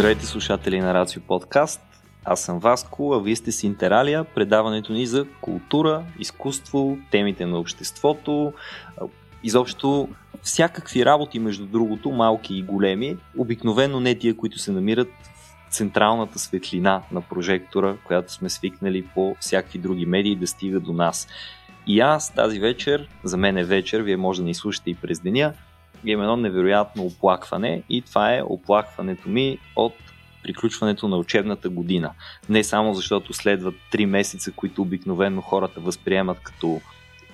Здравейте слушатели на Рацио Подкаст. Аз съм Васко, а вие сте с Интералия, предаването ни за култура, изкуство, темите на обществото, изобщо всякакви работи, между другото, малки и големи, обикновено не тия, които се намират в централната светлина на прожектора, която сме свикнали по всякакви други медии да стига до нас. И аз тази вечер, за мен е вечер, вие може да ни слушате и през деня, имам едно невероятно оплакване и това е оплакването ми от приключването на учебната година. Не само защото следват 3 месеца, които обикновено хората възприемат като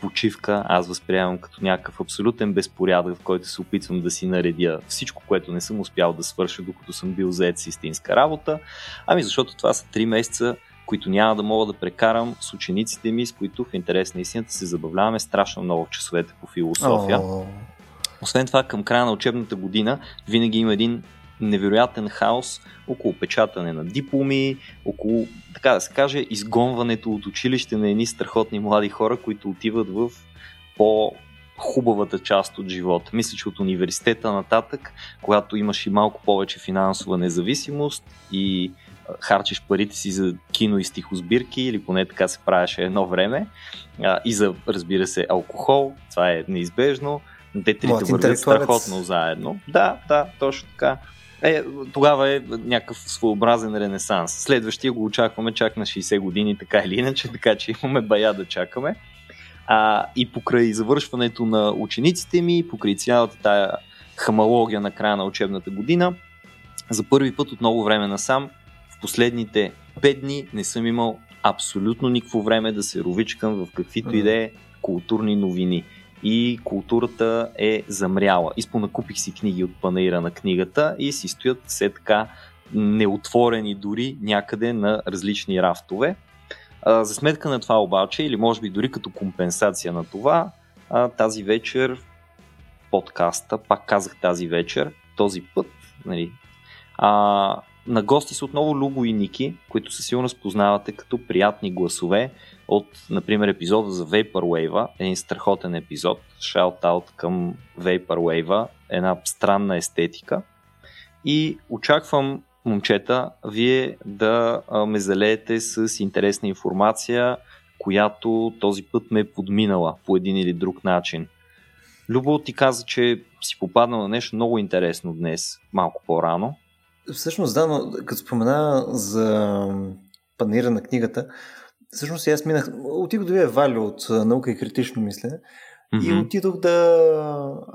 почивка, аз възприемам като някакъв абсолютен безпорядък, в който се опитвам да си наредя всичко, което не съм успял да свърша, докато съм бил заед с истинска работа, ами защото това са 3 месеца, които няма да мога да прекарам с учениците ми, с които в интерес на истината се забавляваме страшно много в часовете по философия. Oh. Освен това, към края на учебната година винаги има един невероятен хаос около печатане на дипломи, около, така да се каже, изгонването от училище на едни страхотни млади хора, които отиват в по хубавата част от живота. Мисля, че от университета нататък, когато имаш и малко повече финансова независимост и харчиш парите си за кино и стихосбирки, или поне така се правеше едно време, и за, разбира се, алкохол, това е неизбежно, те трите вървят страхотно заедно. Да, да, точно така. Е, тогава е някакъв своеобразен ренесанс. Следващия го очакваме чак на 60 години, така или иначе, така че имаме бая да чакаме. А, и покрай завършването на учениците ми, покрай цялата тая хамалогия на края на учебната година, за първи път от много време насам, в последните 5 дни не съм имал абсолютно никакво време да се ровичкам в каквито и да е културни новини и културата е замряла. Изпонакупих си книги от панаира на книгата и си стоят все така неотворени дори някъде на различни рафтове. За сметка на това обаче, или може би дори като компенсация на това, тази вечер подкаста, пак казах тази вечер, този път, нали, а, на гости са отново Любо и Ники, които със сигурност познавате като приятни гласове от, например, епизода за Vaporwave, един страхотен епизод, shout-out към Vaporwave, една странна естетика. И очаквам, момчета, вие да ме залеете с интересна информация, която този път ме е подминала по един или друг начин. Любо ти каза, че си попаднал на нещо много интересно днес, малко по-рано. Всъщност, да, но като спомена за панира на книгата, всъщност аз минах, отидох да видя Валю от наука и критично мислене mm-hmm. и отидох да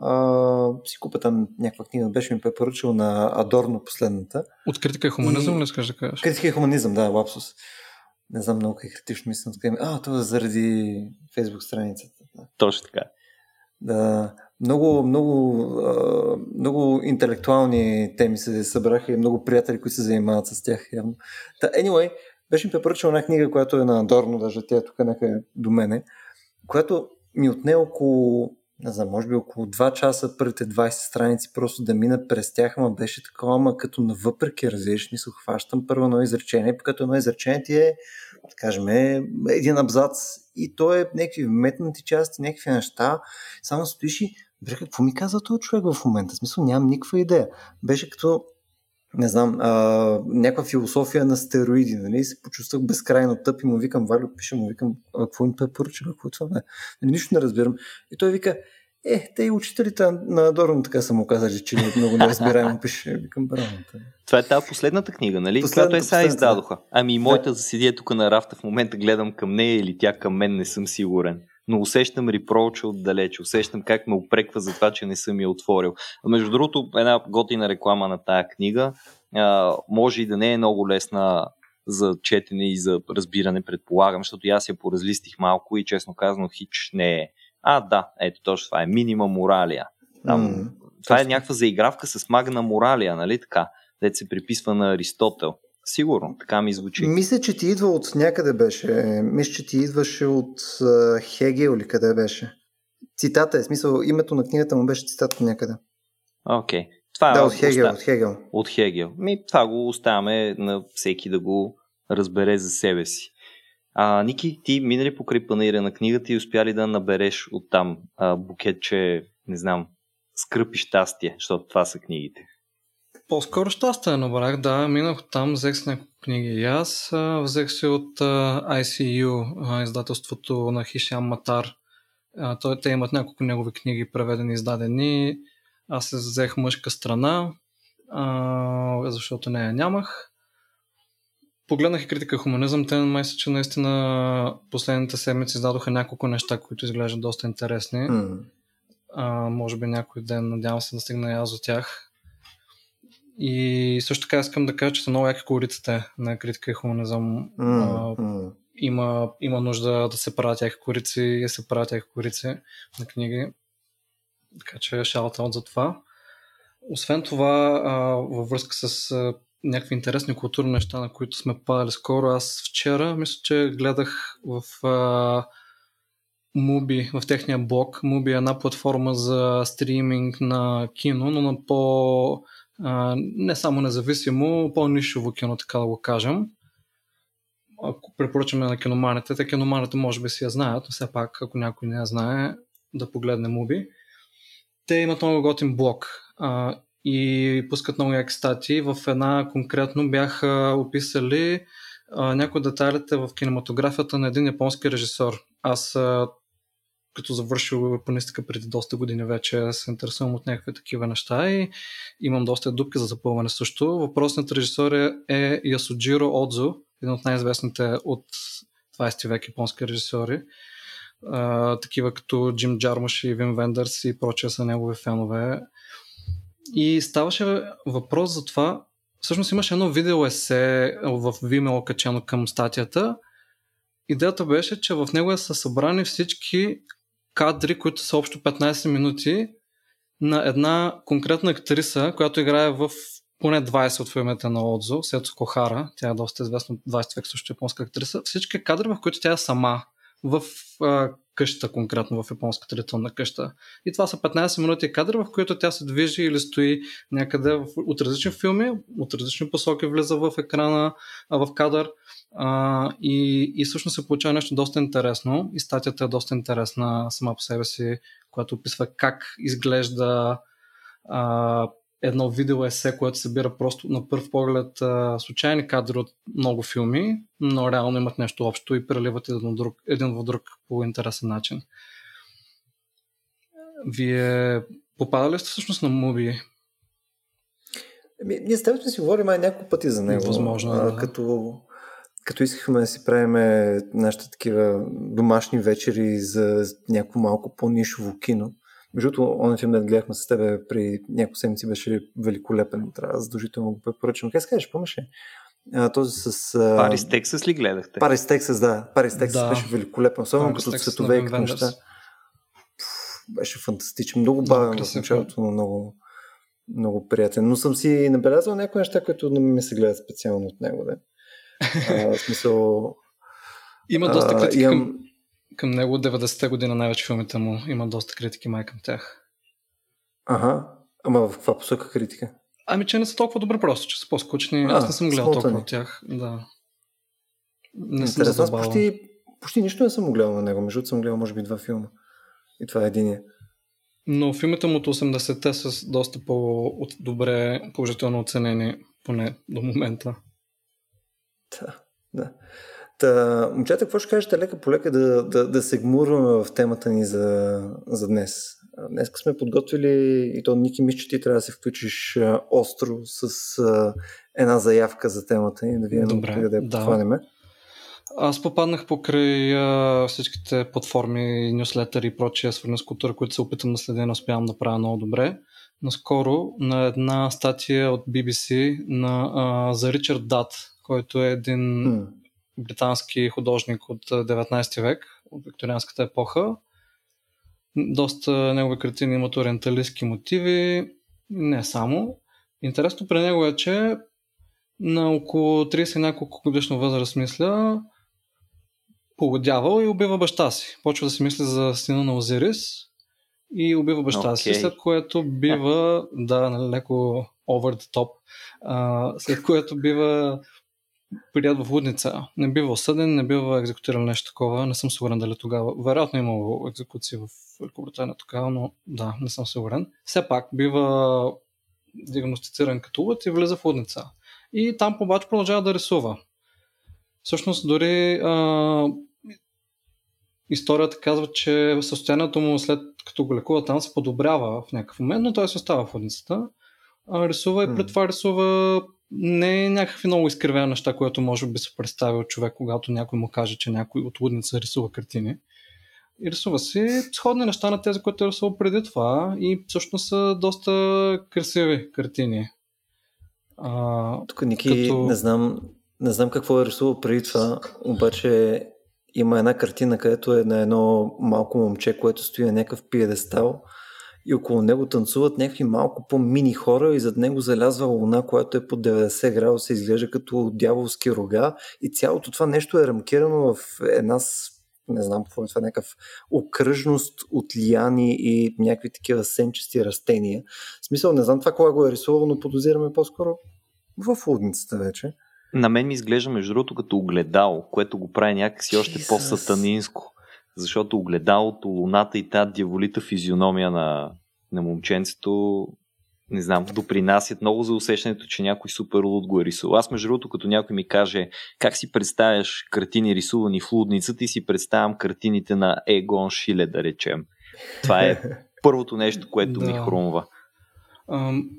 а, си купя там някаква книга, беше ми препоръчал на Адорно последната. От критика и хуманизъм, не скажа да кажеш? Критика и хуманизъм, да, лапсус. Не знам, наука и критично мислене. А, това е заради фейсбук страницата. Да. Точно така. Да, много, много, много интелектуални теми се събраха и много приятели, които се занимават с тях. Явно. Та, anyway, беше ми препоръчал една книга, която е на Дорно, даже тя тук някъде до мене, която ми отне около, не знам, може би около 2 часа първите 20 страници просто да мина през тях, ама беше такова, ама като навъпреки различни, се хващам първо едно изречение, като едно изречение ти е, да кажем, е един абзац и то е някакви метнати части, някакви неща, само стоиш и бре, какво ми каза този човек в момента? В смисъл, нямам никаква идея. Беше като не знам, а, някаква философия на стероиди, нали? Се почувствах безкрайно тъп и му викам, Валю, пише му, викам, а, какво им препоръча, какво е това, бе? Нали, нищо не разбирам. И той вика, е, те и учителите на Дорон така са му казали, че много неразбираемо пише. Викам, браво. Това е тази последната книга, нали? Последната, Която е сега издадоха. Ами и моята да. за седия тук на рафта в момента гледам към нея или тя към мен, не съм сигурен но усещам репроча отдалече, усещам как ме опреква за това, че не съм я отворил. А между другото, една готина реклама на тая книга а, може и да не е много лесна за четене и за разбиране, предполагам, защото аз я поразлистих малко и честно казано хич не е. А, да, ето точно това е. Минима моралия. Там, mm, това точно. е някаква заигравка с магна моралия, нали така? Дет се приписва на Аристотел. Сигурно, така ми звучи. Мисля, че ти идва от някъде беше. Мисля, че ти идваше от Хегел или къде беше. Цитата е, смисъл, името на книгата му беше цитата някъде. Окей. Okay. Това да, от Хегел, оста... от Хегел. От Хегел. Ми, това го оставяме на всеки да го разбере за себе си. А, Ники, ти минали покрай панира на книгата и успя ли да набереш оттам а, букетче, не знам, скръпи щастие, защото това са книгите? По-скоро щастие набрах, да. Минах там, взех си няколко книги и аз. Взех си от ICU, издателството на Хишам Матар. Той, те имат няколко негови книги, преведени, издадени. Аз се взех мъжка страна, защото нея нямах. Погледнах и критика хуманизъм. Те май че наистина последните седмици издадоха няколко неща, които изглеждат доста интересни. Mm. А, може би някой ден, надявам се да стигна и аз от тях. И също така искам да кажа, че са много яки кориците на критика и хуманизъм. Mm, mm. Има, има нужда да се правят яки корици и се правят яки корици на книги. Така че шаут за това. Освен това, а, във връзка с а, някакви интересни културни неща, на които сме падали скоро, аз вчера мисля, че гледах в а, Mubi, в техния блог. Mubi е една платформа за стриминг на кино, но на по не само независимо, по-нишово кино, така да го кажем. Ако препоръчаме на киноманите, те киноманите може би си я знаят, но все пак, ако някой не я знае, да погледне Муби. Те имат много готин блог а, и пускат много яки статии. В една конкретно бяха описали а, някои детайлите в кинематографията на един японски режисьор. Аз а, като завършил японистика преди доста години вече се интересувам от някакви такива неща и имам доста дупки за запълване също. Въпросният режисьор е, е Ясуджиро Отзо, един от най-известните от 20 век японски режисьори. Такива като Джим Джармаш и Вин Вендърс и прочие са негови фенове. И ставаше въпрос за това. Всъщност имаше едно видео есе в Vimeo качено към статията. Идеята беше, че в него са събрани всички кадри, които са общо 15 минути на една конкретна актриса, която играе в поне 20 от филмите на Отзо, Сето Кохара, тя е доста известна 20 век също японска актриса, всички кадри, в които тя е сама в а, къщата, конкретно в японската летонна къща. И това са 15 минути кадри, в които тя се движи или стои някъде в, от различни филми, от различни посоки влиза в екрана, в кадър. А, и, и всъщност се получава нещо доста интересно. И статията е доста интересна сама по себе си, която описва как изглежда а, едно видео есе, което събира просто на първ поглед а, случайни кадри от много филми, но реално имат нещо общо и преливат един, друг, един в друг по интересен начин. Вие попадали сте всъщност на муби? Ами, ние с теб сме си говорили май няколко пъти за него. Възможно, а, да. Като, като искахме да си правим нашите такива домашни вечери за някакво малко по-нишово кино. Между другото, он филм, да гледахме с тебе при няколко седмици, беше великолепен. Трябва да задължително го препоръчам. Как скажеш, помниш ли? този с... А... Парис Тексас ли гледахте? Парис Тексас, да. Парис Тексас да. беше великолепен. Особено като светове и неща. Беше фантастичен. Много бавен в началото, но много, много приятен. Но съм си набелязал някои неща, които не ми се гледат специално от него. Да. А, в смисъл... Има доста критики а, имам към него 90-те година най-вече филмите му има доста критики май към тях. Ага, ама в каква посока критика? Ами, че не са толкова добре просто, че са по-скучни. А, Аз не съм гледал толкова от тях. Да. Не съм Аз почти, почти нищо не съм гледал на него. Между съм гледал може би два филма. И това е единия. Но филмите му от 80-те са доста по-добре положително оценени, поне до момента. Да, да. Та, момчета, какво ще кажете лека по лека да, да, да се гмурваме в темата ни за, за днес? Днес сме подготвили и то Ники мисля, че ти трябва да се включиш остро с а, една заявка за темата и да видим Добре, да я да. Аз попаднах покрай а, всичките платформи, нюслетъри и прочие, свързани с култура, които се опитам да следя, не успявам да правя много добре. Наскоро на една статия от BBC на, а, за Ричард Дат, който е един mm британски художник от 19 век, от викторианската епоха. Доста негови картини имат ориенталистски мотиви, не само. Интересно при него е, че на около 30 няколко годишна възраст, мисля, погодявал и убива баща си. Почва да си мисли за сина на Озирис и убива баща okay. си, след което бива, да, нали, леко over the top, а, след което бива прият в лудница. Не бива осъден, не бива екзекутиран нещо такова. Не съм сигурен дали тогава. Вероятно е имало екзекуции в Великобритания тогава, но да, не съм сигурен. Все пак бива диагностициран като луд и влиза в лудница. И там обаче продължава да рисува. Всъщност дори а, историята казва, че състоянието му след като го лекува там се подобрява в някакъв момент, но той се остава в лудницата. А, рисува и пред това рисува не е някакви много изкривени неща, което може би се представи от човек, когато някой му каже, че някой от лудница рисува картини. И рисува си сходни неща на тези, които е рисувал преди това и всъщност са доста красиви картини. А, Тук, Ники, като... не, знам, не знам какво е рисувал преди това, обаче има една картина, където е на едно малко момче, което стои на някакъв пиедестал и около него танцуват някакви малко по-мини хора и зад него залязва луна, която е по 90 градуса, изглежда като дяволски рога и цялото това нещо е рамкирано в една не знам какво е това, някакъв окръжност от лияни и някакви такива сенчести растения. В смисъл, не знам това кога го е рисувал, но подозираме по-скоро в лудницата вече. На мен ми изглежда между другото като огледало, което го прави някакси още Jesus. по-сатанинско. Защото огледалото, луната и тази дяволита физиономия на, на момченцето не знам, допринасят много за усещането, че някой супер луд го е рисувал. Аз, между другото, като някой ми каже как си представяш картини рисувани в лудницата, и си представям картините на Егон Шиле, да речем. Това е първото нещо, което да. ми хрумва.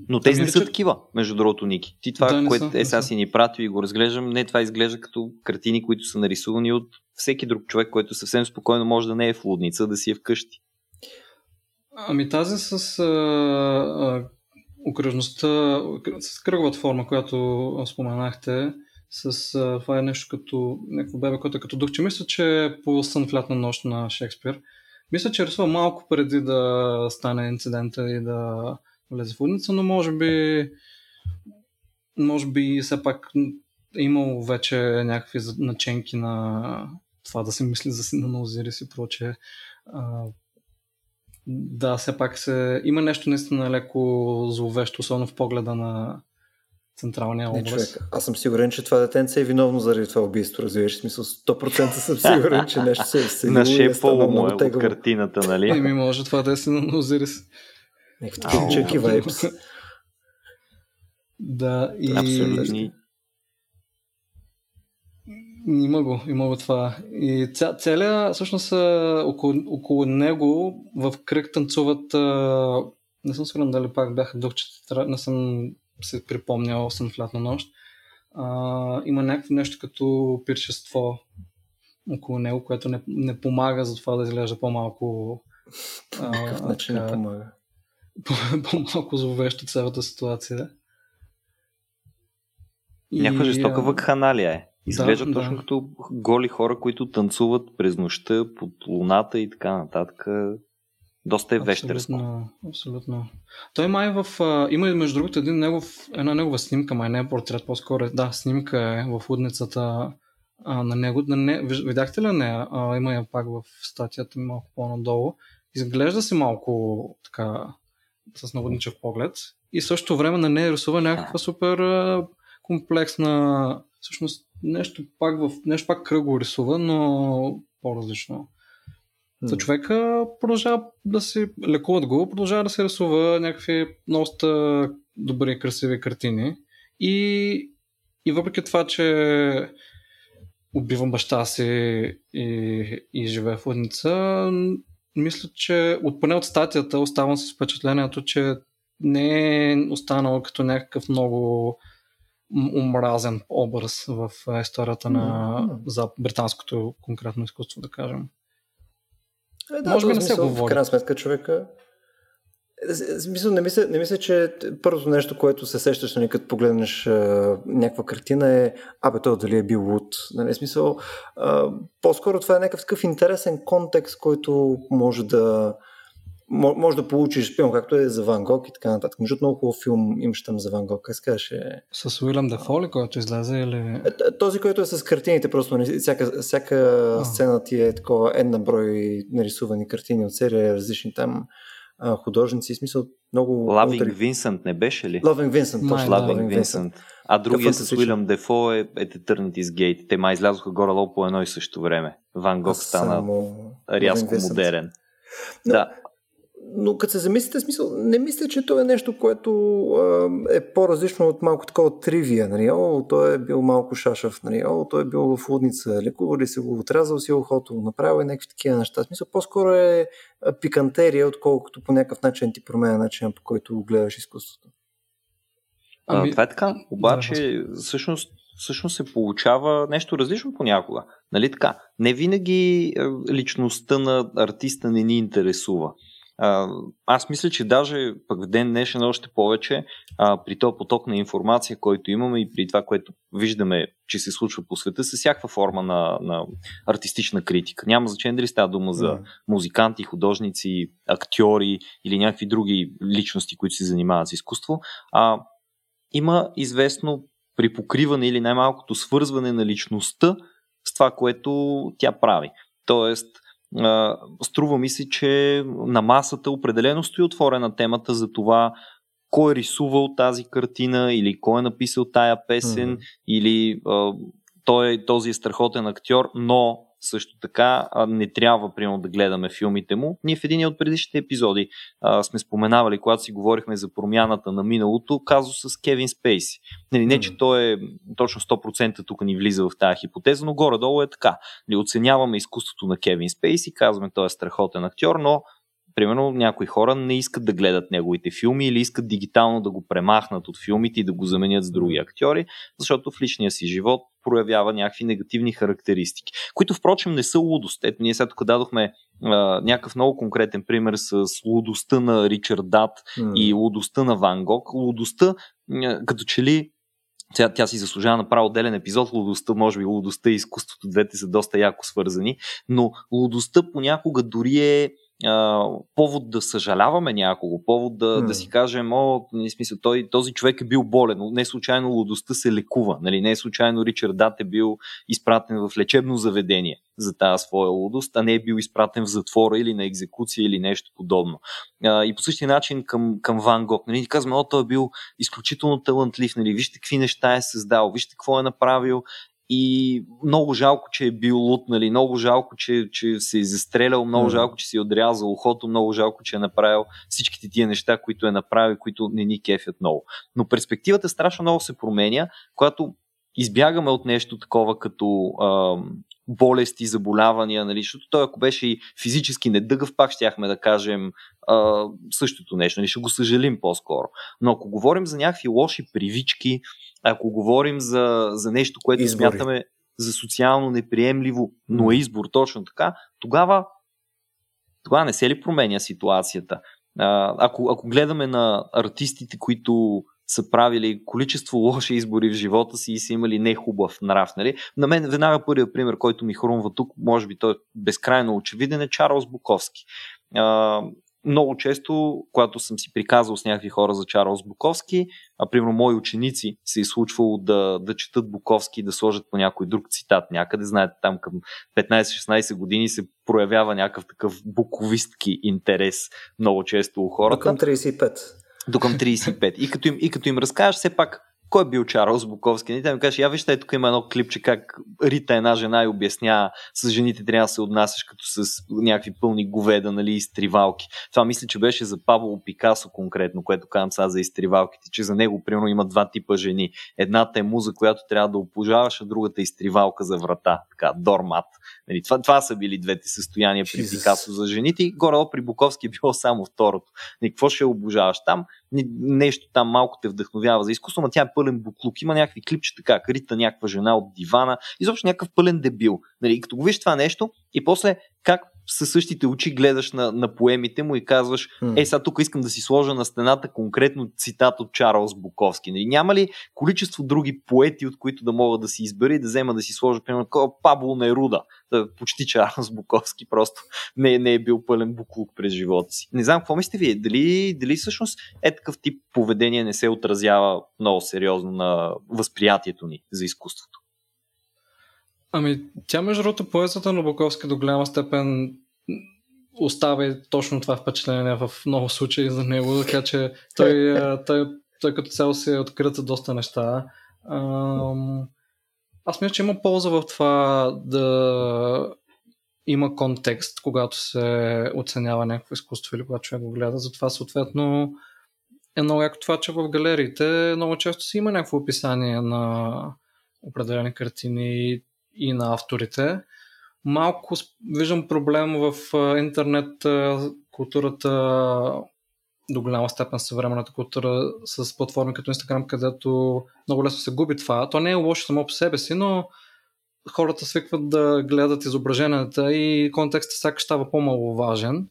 Но тези не са такива, между другото, Ники. Ти това, да, което е сега си ни прати и го разглеждам, не това изглежда като картини, които са нарисувани от всеки друг човек, който съвсем спокойно може да не е в лудница, да си е вкъщи. Ами тази с а, а, окръжността, с кръговата форма, която споменахте, с а, това е нещо като някакво бебе, което е като дух, че мисля, че е по сън лятна нощ на Шекспир. Мисля, че рисува малко преди да стане инцидента и да влезе в удница, но може би може би все пак е имало вече някакви наченки на това да се мисли за сина на Озирис и прочее. Да, все пак се... има нещо наистина леко зловещо, особено в погледа на централния образ. Не, човек, аз съм сигурен, че това детенце е виновно заради това убийство, разбираш. Смисъл, 100% съм сигурен, че нещо се е На шепало му е от картината, нали? Еми, може това да е сина на Озирис. Някакви чеки вайпс. Да, и... Абсолютно. Има го, има го това. И ця, целият, всъщност, около, около него в кръг танцуват, а, не съм сигурен дали пак бяха духчета, не съм се припомнял, съм в лятна нощ. А, има някакво нещо като пиршество около него, което не, не помага за това да изглежда по-малко. По какъв начин не помага? По-малко зловещо цялата ситуация. Някаква жестока вакханалия е. Изглежда да, точно да. като голи хора, които танцуват през нощта под луната и така нататък. Доста е вещерско. Абсолютно, абсолютно. Той май в... А, има и между другото един негов, една негова снимка, май не е портрет, по-скоро е, да, снимка е в удницата а, на него. На не, видяхте ли нея? А, има я пак в статията малко по-надолу. Изглежда си малко така с наводничев поглед. И също време на нея рисува някаква супер комплексна всъщност нещо пак, в, нещо пак кръго рисува, но по-различно. За човека продължава да си лекуват го, продължава да се рисува някакви доста добри, красиви картини. И, и въпреки това, че убивам баща си и, и живее в лудница, мисля, че от поне от статията оставам с впечатлението, че не е останал като някакъв много омразен образ в историята на за британското конкретно изкуство, да кажем. Е, да, Може би не се говори. В крайна сметка човека Смисъл, не мисля, не мисля, че първото нещо, което се сещаш, нали, като погледнеш а, някаква картина е, абе, той дали е бил луд. Нали, смисъл, а, по-скоро това е някакъв такъв интересен контекст, който може да, може да получиш, пълно както е за Ван Гог и така нататък. Между много хубав филм имаш там за Ван Гог. Как казваше? С Уилям Дефоли, който излезе или... Е, този, който е с картините, просто нали, всяка, всяка а. сцена ти е такова една брой нарисувани картини от серия, различни там а, художници. Смисъл, много... Лавинг Винсент не беше ли? Лавинг Винсент, точно. Лавинг Винсент. А другия с Уилям Дефо е Eternity's Gate. Те май излязоха горе-долу по едно и също време. Ван Гог стана рязко модерен. Но, да но като се замислите, смисъл, не мисля, че то е нещо, което а, е по-различно от малко такова тривия. Нали? О, той е бил малко шашав, нали? О, той е бил в лудница, лекували се го, отрязал си ухото, направил е някакви такива неща. Смисъл, по-скоро е пикантерия, отколкото по някакъв начин ти променя начин, по който гледаш изкуството. Ами... А, това е така. Обаче, да, всъщност, всъщност се получава нещо различно понякога. Нали така? Не винаги личността на артиста не ни интересува. Аз мисля, че даже пък в ден днешен още повече а, при този поток на информация, който имаме и при това, което виждаме, че се случва по света, с всяка форма на, на артистична критика. Няма значение дали става дума за музиканти, художници, актьори или някакви други личности, които се занимават с изкуство. А, има известно припокриване или най-малкото свързване на личността с това, което тя прави. Тоест, струва ми се, че на масата определено стои отворена темата за това кой е рисувал тази картина или кой е написал тая песен mm-hmm. или а, той, този е страхотен актьор, но също така не трябва, примерно, да гледаме филмите му. Ние в един от предишните епизоди а, сме споменавали, когато си говорихме за промяната на миналото, казус с Кевин Спейси. Нали, не, че той е точно 100% тук ни влиза в тази хипотеза, но горе-долу е така. Нали, оценяваме изкуството на Кевин Спейси, казваме, той е страхотен актьор, но примерно някои хора не искат да гледат неговите филми или искат дигитално да го премахнат от филмите и да го заменят с други актьори, защото в личния си живот проявява някакви негативни характеристики, които впрочем не са лудост. Ето ние сега тук дадохме а, някакъв много конкретен пример с лудостта на Ричард Дат mm. и лудостта на Ван Гог. Лудостта, като че ли тя, тя си заслужава направо отделен епизод. Лудостта, може би лудостта и изкуството, двете са доста яко свързани, но лудостта понякога дори е а, повод да съжаляваме някого, повод да, mm. да си кажем, о, не смисъл, той, този човек е бил болен, не случайно лудостта се лекува, нали? не случайно Ричард Дат е бил изпратен в лечебно заведение за тази своя лудост, а не е бил изпратен в затвора или на екзекуция или нещо подобно. А, и по същия начин към, към Ван Гог, нали? казваме, о, той е бил изключително талантлив, нали? вижте какви неща е създал, вижте какво е направил, и много жалко, че е бил лут, нали? много жалко, че, че се е застрелял, много mm. жалко, че си е отрязал ухото, много жалко, че е направил всичките тия неща, които е направил, които не ни кефят много. Но перспективата страшно много се променя, когато избягаме от нещо такова като а, болести, заболявания, нали? защото той ако беше и физически недъгъв, пак щяхме да кажем а, същото нещо, нали? ще го съжалим по-скоро. Но ако говорим за някакви лоши привички, ако говорим за, за нещо, което Избори. смятаме за социално неприемливо, но е избор точно така, тогава, тогава не се ли променя ситуацията? А, ако, ако гледаме на артистите, които са правили количество лоши избори в живота си и са имали нехубав нрав. Нали? На мен веднага първият пример, който ми хрумва тук, може би той е безкрайно очевиден, е Чарлз Буковски. А, много често, когато съм си приказал с някакви хора за Чарлз Буковски, а примерно мои ученици се е случвало да, да четат Буковски и да сложат по някой друг цитат някъде. Знаете, там към 15-16 години се проявява някакъв такъв буковистки интерес много често у хората. Към 35. До към 35. И като им, и като им разкажеш все пак кой е бил Чарлз Буковски? И те ми каже, я вижте, тук има едно клипче, как Рита една жена и обяснява, с жените трябва да се отнасяш като с някакви пълни говеда, нали, изтривалки. Това мисля, че беше за Павло Пикасо конкретно, което казвам сега за изтривалките, че за него, примерно, има два типа жени. Едната е муза, която трябва да опожаваш, а другата е изтривалка за врата, така, дормат. Нали, това, това са били двете състояния при Jesus. Пикасо за жените и горе при Буковски е било само второто. Нали, какво ще обожаваш там? нещо там малко те вдъхновява за изкуство, но тя е пълен буклук. Има някакви клипчета, как рита някаква жена от дивана. Изобщо някакъв пълен дебил. Нали, като го виж това нещо и после как със същите очи гледаш на, на поемите му и казваш, е, сега тук искам да си сложа на стената конкретно цитат от Чарлз Буковски. Нали? Няма ли количество други поети, от които да мога да си избера и да взема да си сложа, примерно, Пабло Неруда, да, почти Чарлз Буковски, просто не, не е бил пълен буклук през живота си. Не знам, какво мислите вие? Дали, дали всъщност е такъв тип поведение не се отразява много сериозно на възприятието ни за изкуството? Ами, тя между другото поезата на Буковски до голяма степен оставя точно това впечатление в много случаи за него, така че той, той, той като цяло се открит за доста неща. Ам, аз мисля, че има полза в това да има контекст, когато се оценява някакво изкуство или когато човек го гледа. Затова съответно е много яко това, че в галериите много често си има някакво описание на определени картини и на авторите. Малко виждам проблем в интернет културата до голяма степен съвременната култура с платформи като Instagram, където много лесно се губи това. То не е лошо само по себе си, но хората свикват да гледат изображенията и контекстът сякаш става по-маловажен. важен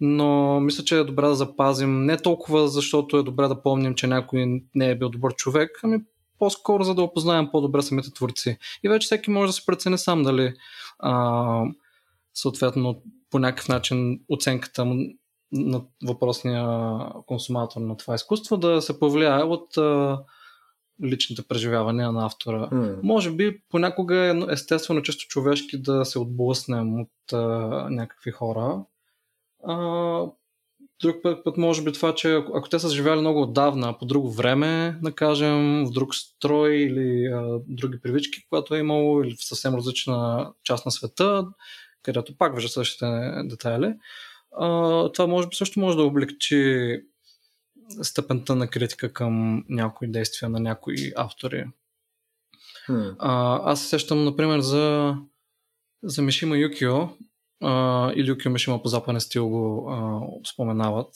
но мисля, че е добре да запазим не толкова защото е добре да помним, че някой не е бил добър човек, ами по-скоро за да опознаем по-добре самите творци. И вече всеки може да се прецени сам дали а, съответно по някакъв начин оценката му на въпросния консуматор на това изкуство да се повлияе от а, личните преживявания на автора. Mm. Може би понякога е естествено често човешки да се отблъснем от а, някакви хора, а, друг път, път може би това, че ако, ако те са живяли много отдавна, по друго време, да кажем, в друг строй или а, други привички, когато е имало, или в съвсем различна част на света, където пак вижда същите детайли, а, това може би също може да облегчи степента на критика към някои действия на някои автори. Hmm. А, аз се сещам, например, за, за Мишима Юкио, а, или Юкио по западен стил го а, споменават.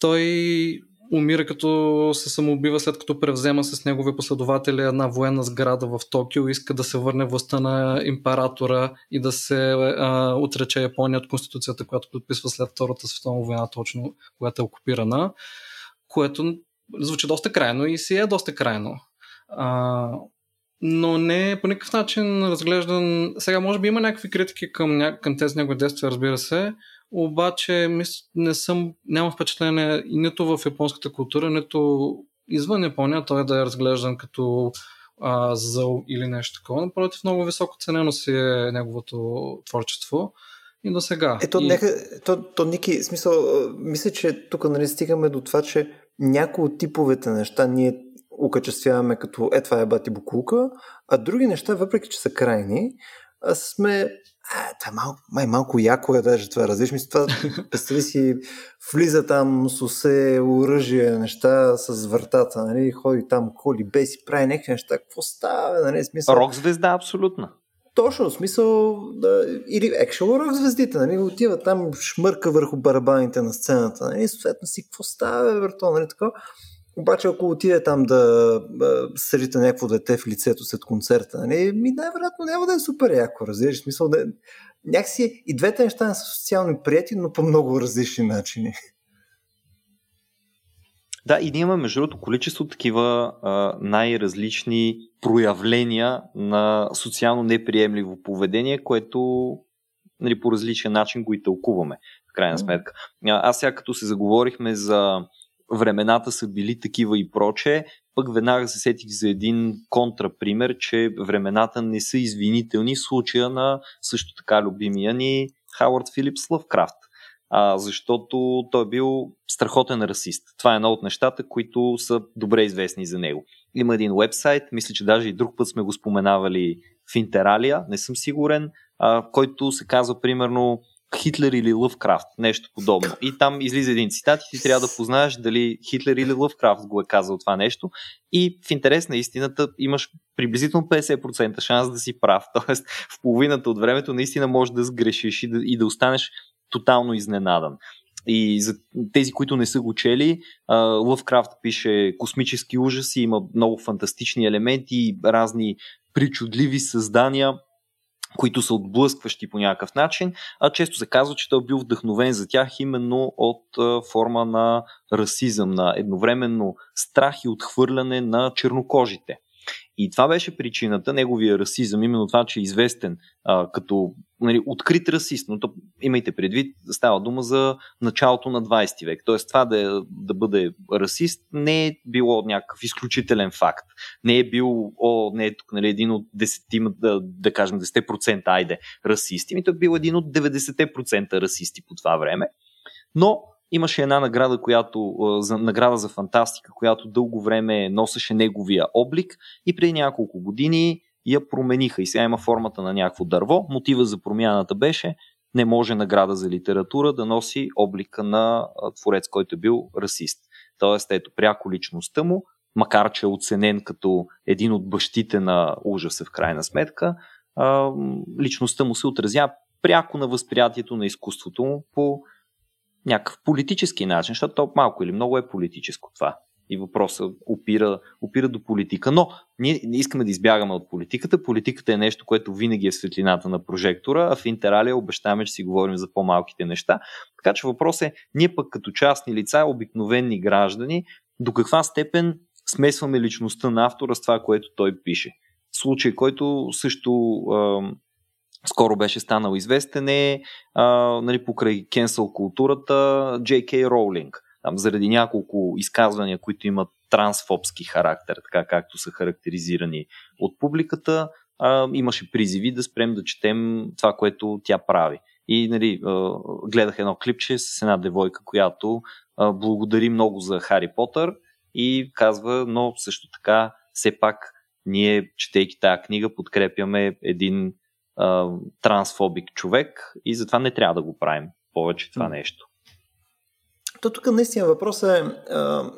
Той умира като се самоубива след като превзема с негови последователи една военна сграда в Токио, иска да се върне властта на императора и да се а, отрече Япония от конституцията, която подписва след Втората световна война, точно когато е окупирана, което звучи доста крайно и си е доста крайно. А, но не е по никакъв начин разглеждан. Сега, може би има някакви критики към, ня... към тези негови действия, разбира се, обаче мис... не съм, нямам впечатление и нито в японската култура, нито извън Япония той да е разглеждан като а, зъл или нещо такова. Напротив, много високо ценено си е неговото творчество и до сега. Ето, и... нека, то, то, Ники, смисъл, мисля, че тук нали, стигаме до това, че някои от типовете неща ние окачествяваме като е това е бати букулка, а други неща, въпреки че са крайни, сме а, това е малко, май малко яко е даже това, разбираш ми това, представи си, влиза там с усе, оръжие, неща с вратата, нали, ходи там, коли, беси, прави някакви неща, какво става, нали, смисъл. Рок звезда, абсолютно. Точно, в смисъл, да, или екшъл рок звездите, нали, отива там, шмърка върху барабаните на сцената, нали, съответно си, какво става, бе, нали, така. Обаче ако отиде там да срите някакво дете в лицето след концерта, нали, ми най-вероятно няма да е супер яко, разбираш? Смисъл да... Някакси и двете неща не са социални прияти, но по много различни начини. Да, и ние имаме, между другото, количество такива а, най-различни проявления на социално неприемливо поведение, което нали, по различен начин го и тълкуваме, в крайна сметка. А, аз сега като се заговорихме за времената са били такива и проче, пък веднага се сетих за един контрапример, че времената не са извинителни в случая на също така любимия ни Хауърд Филипс Лъвкрафт. А, защото той е бил страхотен расист. Това е едно от нещата, които са добре известни за него. Има един вебсайт, мисля, че даже и друг път сме го споменавали в Интералия, не съм сигурен, а, който се казва примерно Хитлер или Лъвкрафт, нещо подобно. И там излиза един цитат и ти трябва да познаеш дали Хитлер или Лъвкрафт го е казал това нещо. И в интерес на истината имаш приблизително 50% шанс да си прав. Тоест в половината от времето наистина можеш да сгрешиш и да, и да останеш тотално изненадан. И за тези, които не са го чели, Лъвкрафт пише космически ужаси, има много фантастични елементи, разни причудливи създания, които са отблъскващи по някакъв начин, а често се казва, че той бил вдъхновен за тях именно от форма на расизъм, на едновременно страх и отхвърляне на чернокожите. И това беше причината, неговия расизъм, именно това, че е известен а, като нали, открит расист, но то, имайте предвид, става дума за началото на 20 век. Тоест това да, е, да бъде расист не е било някакъв изключителен факт. Не е бил, о, не е тук нали, един от 10, да, да кажем 10% айде расисти, ми той е бил един от 90% расисти по това време. Но Имаше една награда, която, за, награда за фантастика, която дълго време носеше неговия облик и преди няколко години я промениха. И сега има формата на някакво дърво. Мотива за промяната беше не може награда за литература да носи облика на творец, който е бил расист. Тоест, ето, пряко личността му, макар че е оценен като един от бащите на ужаса в крайна сметка, личността му се отразява пряко на възприятието на изкуството му по някакъв политически начин, защото то малко или много е политическо това. И въпросът опира, опира до политика. Но ние не искаме да избягаме от политиката. Политиката е нещо, което винаги е в светлината на прожектора, а в Интералия обещаваме, че си говорим за по-малките неща. Така че въпрос е, ние пък като частни лица, обикновени граждани, до каква степен смесваме личността на автора с това, което той пише. Случай, който също скоро беше станал известен е а, нали, покрай кенсъл културата J.K. Роулинг. Там, заради няколко изказвания, които имат трансфобски характер, така както са характеризирани от публиката, а, имаше призиви да спрем да четем това, което тя прави. И нали, а, гледах едно клипче с една девойка, която а, благодари много за Хари Потър и казва, но също така все пак ние, четейки тази книга, подкрепяме един а, трансфобик човек и затова не трябва да го правим повече това нещо. То тук наистина въпросът е а,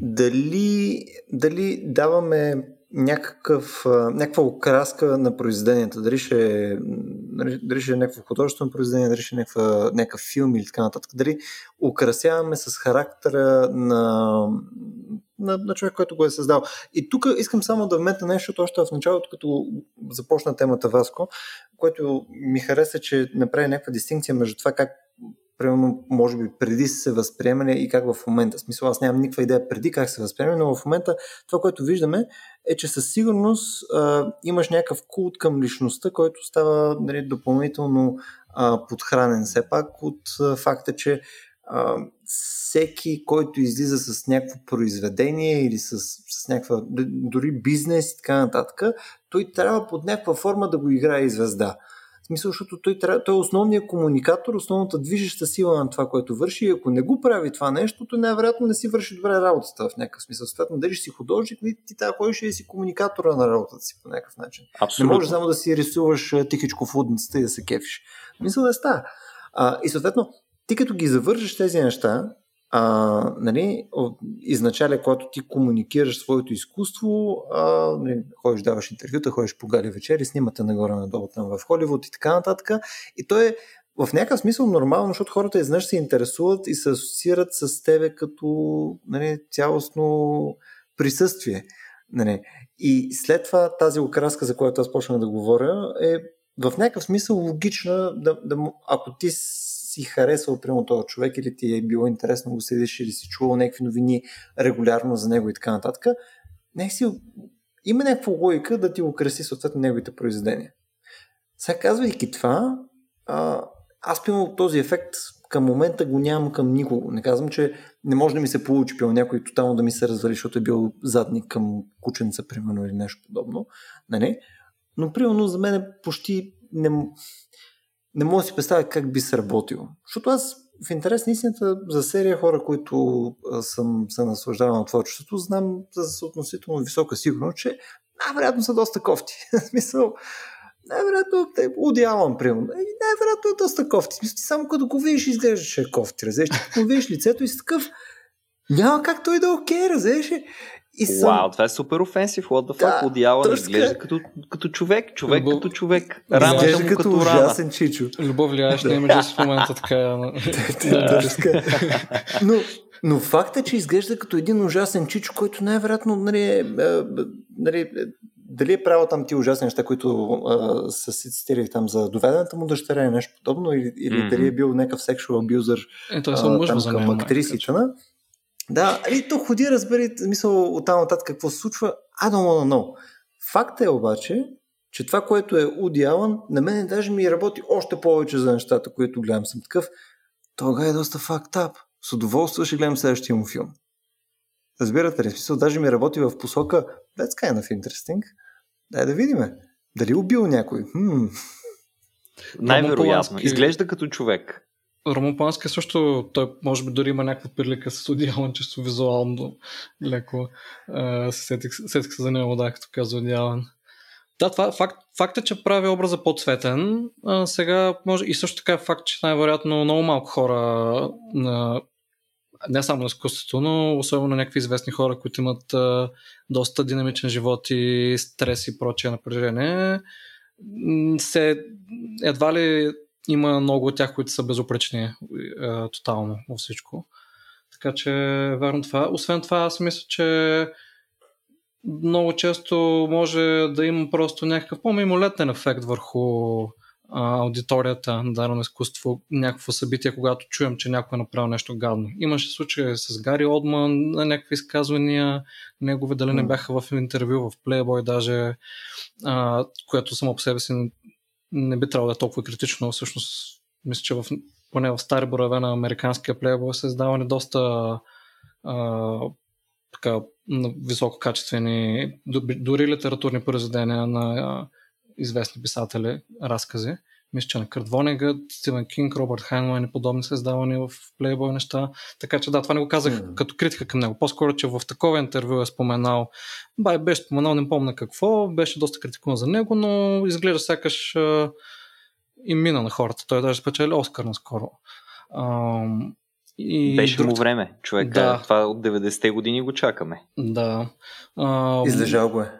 дали, дали даваме някакъв, някаква окраска на произведенията. Дали ще, е, дали ще е някакво художествено произведение, дали ще е някаква, някакъв филм или така нататък. Дали украсяваме с характера на, на, на човек, който го е създал. И тук искам само да вметна нещо, още в началото, като започна темата Васко, което ми хареса, че направи някаква дистинкция между това как примерно, може би преди се възприемане и как в момента. В смисъл, аз нямам никаква идея преди как се възприеме, но в момента това, което виждаме е, че със сигурност а, имаш някакъв култ към личността, който става нали, допълнително а, подхранен все пак от а, факта, че а, всеки, който излиза с някакво произведение или с, с някаква, дори бизнес и така нататък, той трябва под някаква форма да го играе и звезда. В смисъл, защото той, той е основният комуникатор, основната движеща сила на това, което върши. И ако не го прави това нещо, то най-вероятно не си върши добре работата в някакъв смисъл. Съответно, дали си художник, ти трябва ходиш и си комуникатора на работата си по някакъв начин. Абсолютно. Не можеш само да си рисуваш тихичко в лудницата и да се кефиш. Мисля да става. А, и съответно, ти като ги завържеш тези неща, а, нали, изначале, когато ти комуникираш своето изкуство, а, нали, ходиш, даваш интервюта, ходиш по гали вечери, снимате нагоре-надолу там в Холивуд и така нататък. И то е в някакъв смисъл нормално, защото хората изведнъж се интересуват и се асоциират с тебе като нали, цялостно присъствие. Нали. И след това тази окраска, за която аз почнах да говоря, е в някакъв смисъл логична, да, да, ако ти си харесал прямо този човек или ти е било интересно го следиш или си чувал някакви новини регулярно за него и така нататък, не си, има някаква логика да ти украси съответно неговите произведения. Сега казвайки това, а, аз пилно този ефект към момента го нямам към никого. Не казвам, че не може да ми се получи пил някой тотално да ми се развали, защото е бил задник към кученца, примерно, или нещо подобно. Нали? Но, примерно, за мен е почти не, не мога да си представя как би сработил. Защото аз в интерес на истината за серия хора, които съм се наслаждавал на творчеството, знам с относително висока сигурност, че най-вероятно са доста кофти. В смисъл, най-вероятно те удявам, примерно. Най-вероятно е доста кофти. Смисъл, ти само като го видиш, изглежда, че е кофти. Разбираш, като видиш лицето и си такъв, няма как той да е окей, okay, разбираш. И съм... Вау, това е супер офенсив. What the fuck? Да, Woody Allen изглежда като, като човек. Човек Любов... като човек. Рана изглежда като, като ужасен чичо. Любов влияеш на имиджа си в момента така. но, но факт е, че изглежда като един ужасен чичо, който най-вероятно нали, е, нали, дали е правил там ти ужасни неща, които а, са се цитирали там за доведената му дъщеря или нещо подобно, или, или mm-hmm. дали е бил някакъв сексуал абюзър е, той а, там към актрисите. Да, ами то ходи, разбери, мисъл от там нататък какво се случва, I don't wanna know. Факт е обаче, че това, което е Уди Алън, на мен даже ми работи още повече за нещата, които гледам. Съм такъв, тога е доста факт ап. С удоволствие ще гледам следващия му филм. Разбирате ли? Смисъл, даже ми работи в посока That's kind of interesting. Дай да видим. Дали убил някой? Хм. Най-вероятно. Изглежда като човек. Роман Пански също, той може би дори има някаква прилика с Одиалан, чисто визуално леко. Uh, сетих, сетих се за него, да, като казва Одиалан. Да, това факт, факт е, че прави образа по-цветен. А, сега може и също така е факт, че най-вероятно много малко хора на не само на изкуството, но особено на някакви известни хора, които имат а, доста динамичен живот и стрес и прочее напрежение, се, едва ли има много от тях, които са безопречни а, тотално във всичко. Така че, верно това. Освен това, аз мисля, че много често може да има просто някакъв по-мимолетен ефект върху а, аудиторията на дадено изкуство, някакво събитие, когато чуем, че някой е направил нещо гадно. Имаше случаи с Гари Одман на някакви изказвания, негови дали не бяха в интервю в Playboy даже, а, което само по себе си не би трябвало да е толкова критично. Всъщност, мисля, че в, поне в стари бораве на американския Playboy са издавани доста а, така, висококачествени, дори литературни произведения на известни писатели, разкази. Мисля, че на Кърт Вонегът, Стивен Кинг, Робърт Хайнлайн и подобни са издавани в Playboy неща. Така че да, това не го казах mm. като критика към него. По-скоро, че в такова интервю е споменал, бай беше споменал, не помня какво, беше доста критикуван за него, но изглежда сякаш а, и мина на хората. Той даже спечели Оскар наскоро. А, и Беше друг... му време, човек. Да. Това от 90-те години го чакаме. Да. А, Излежал го е.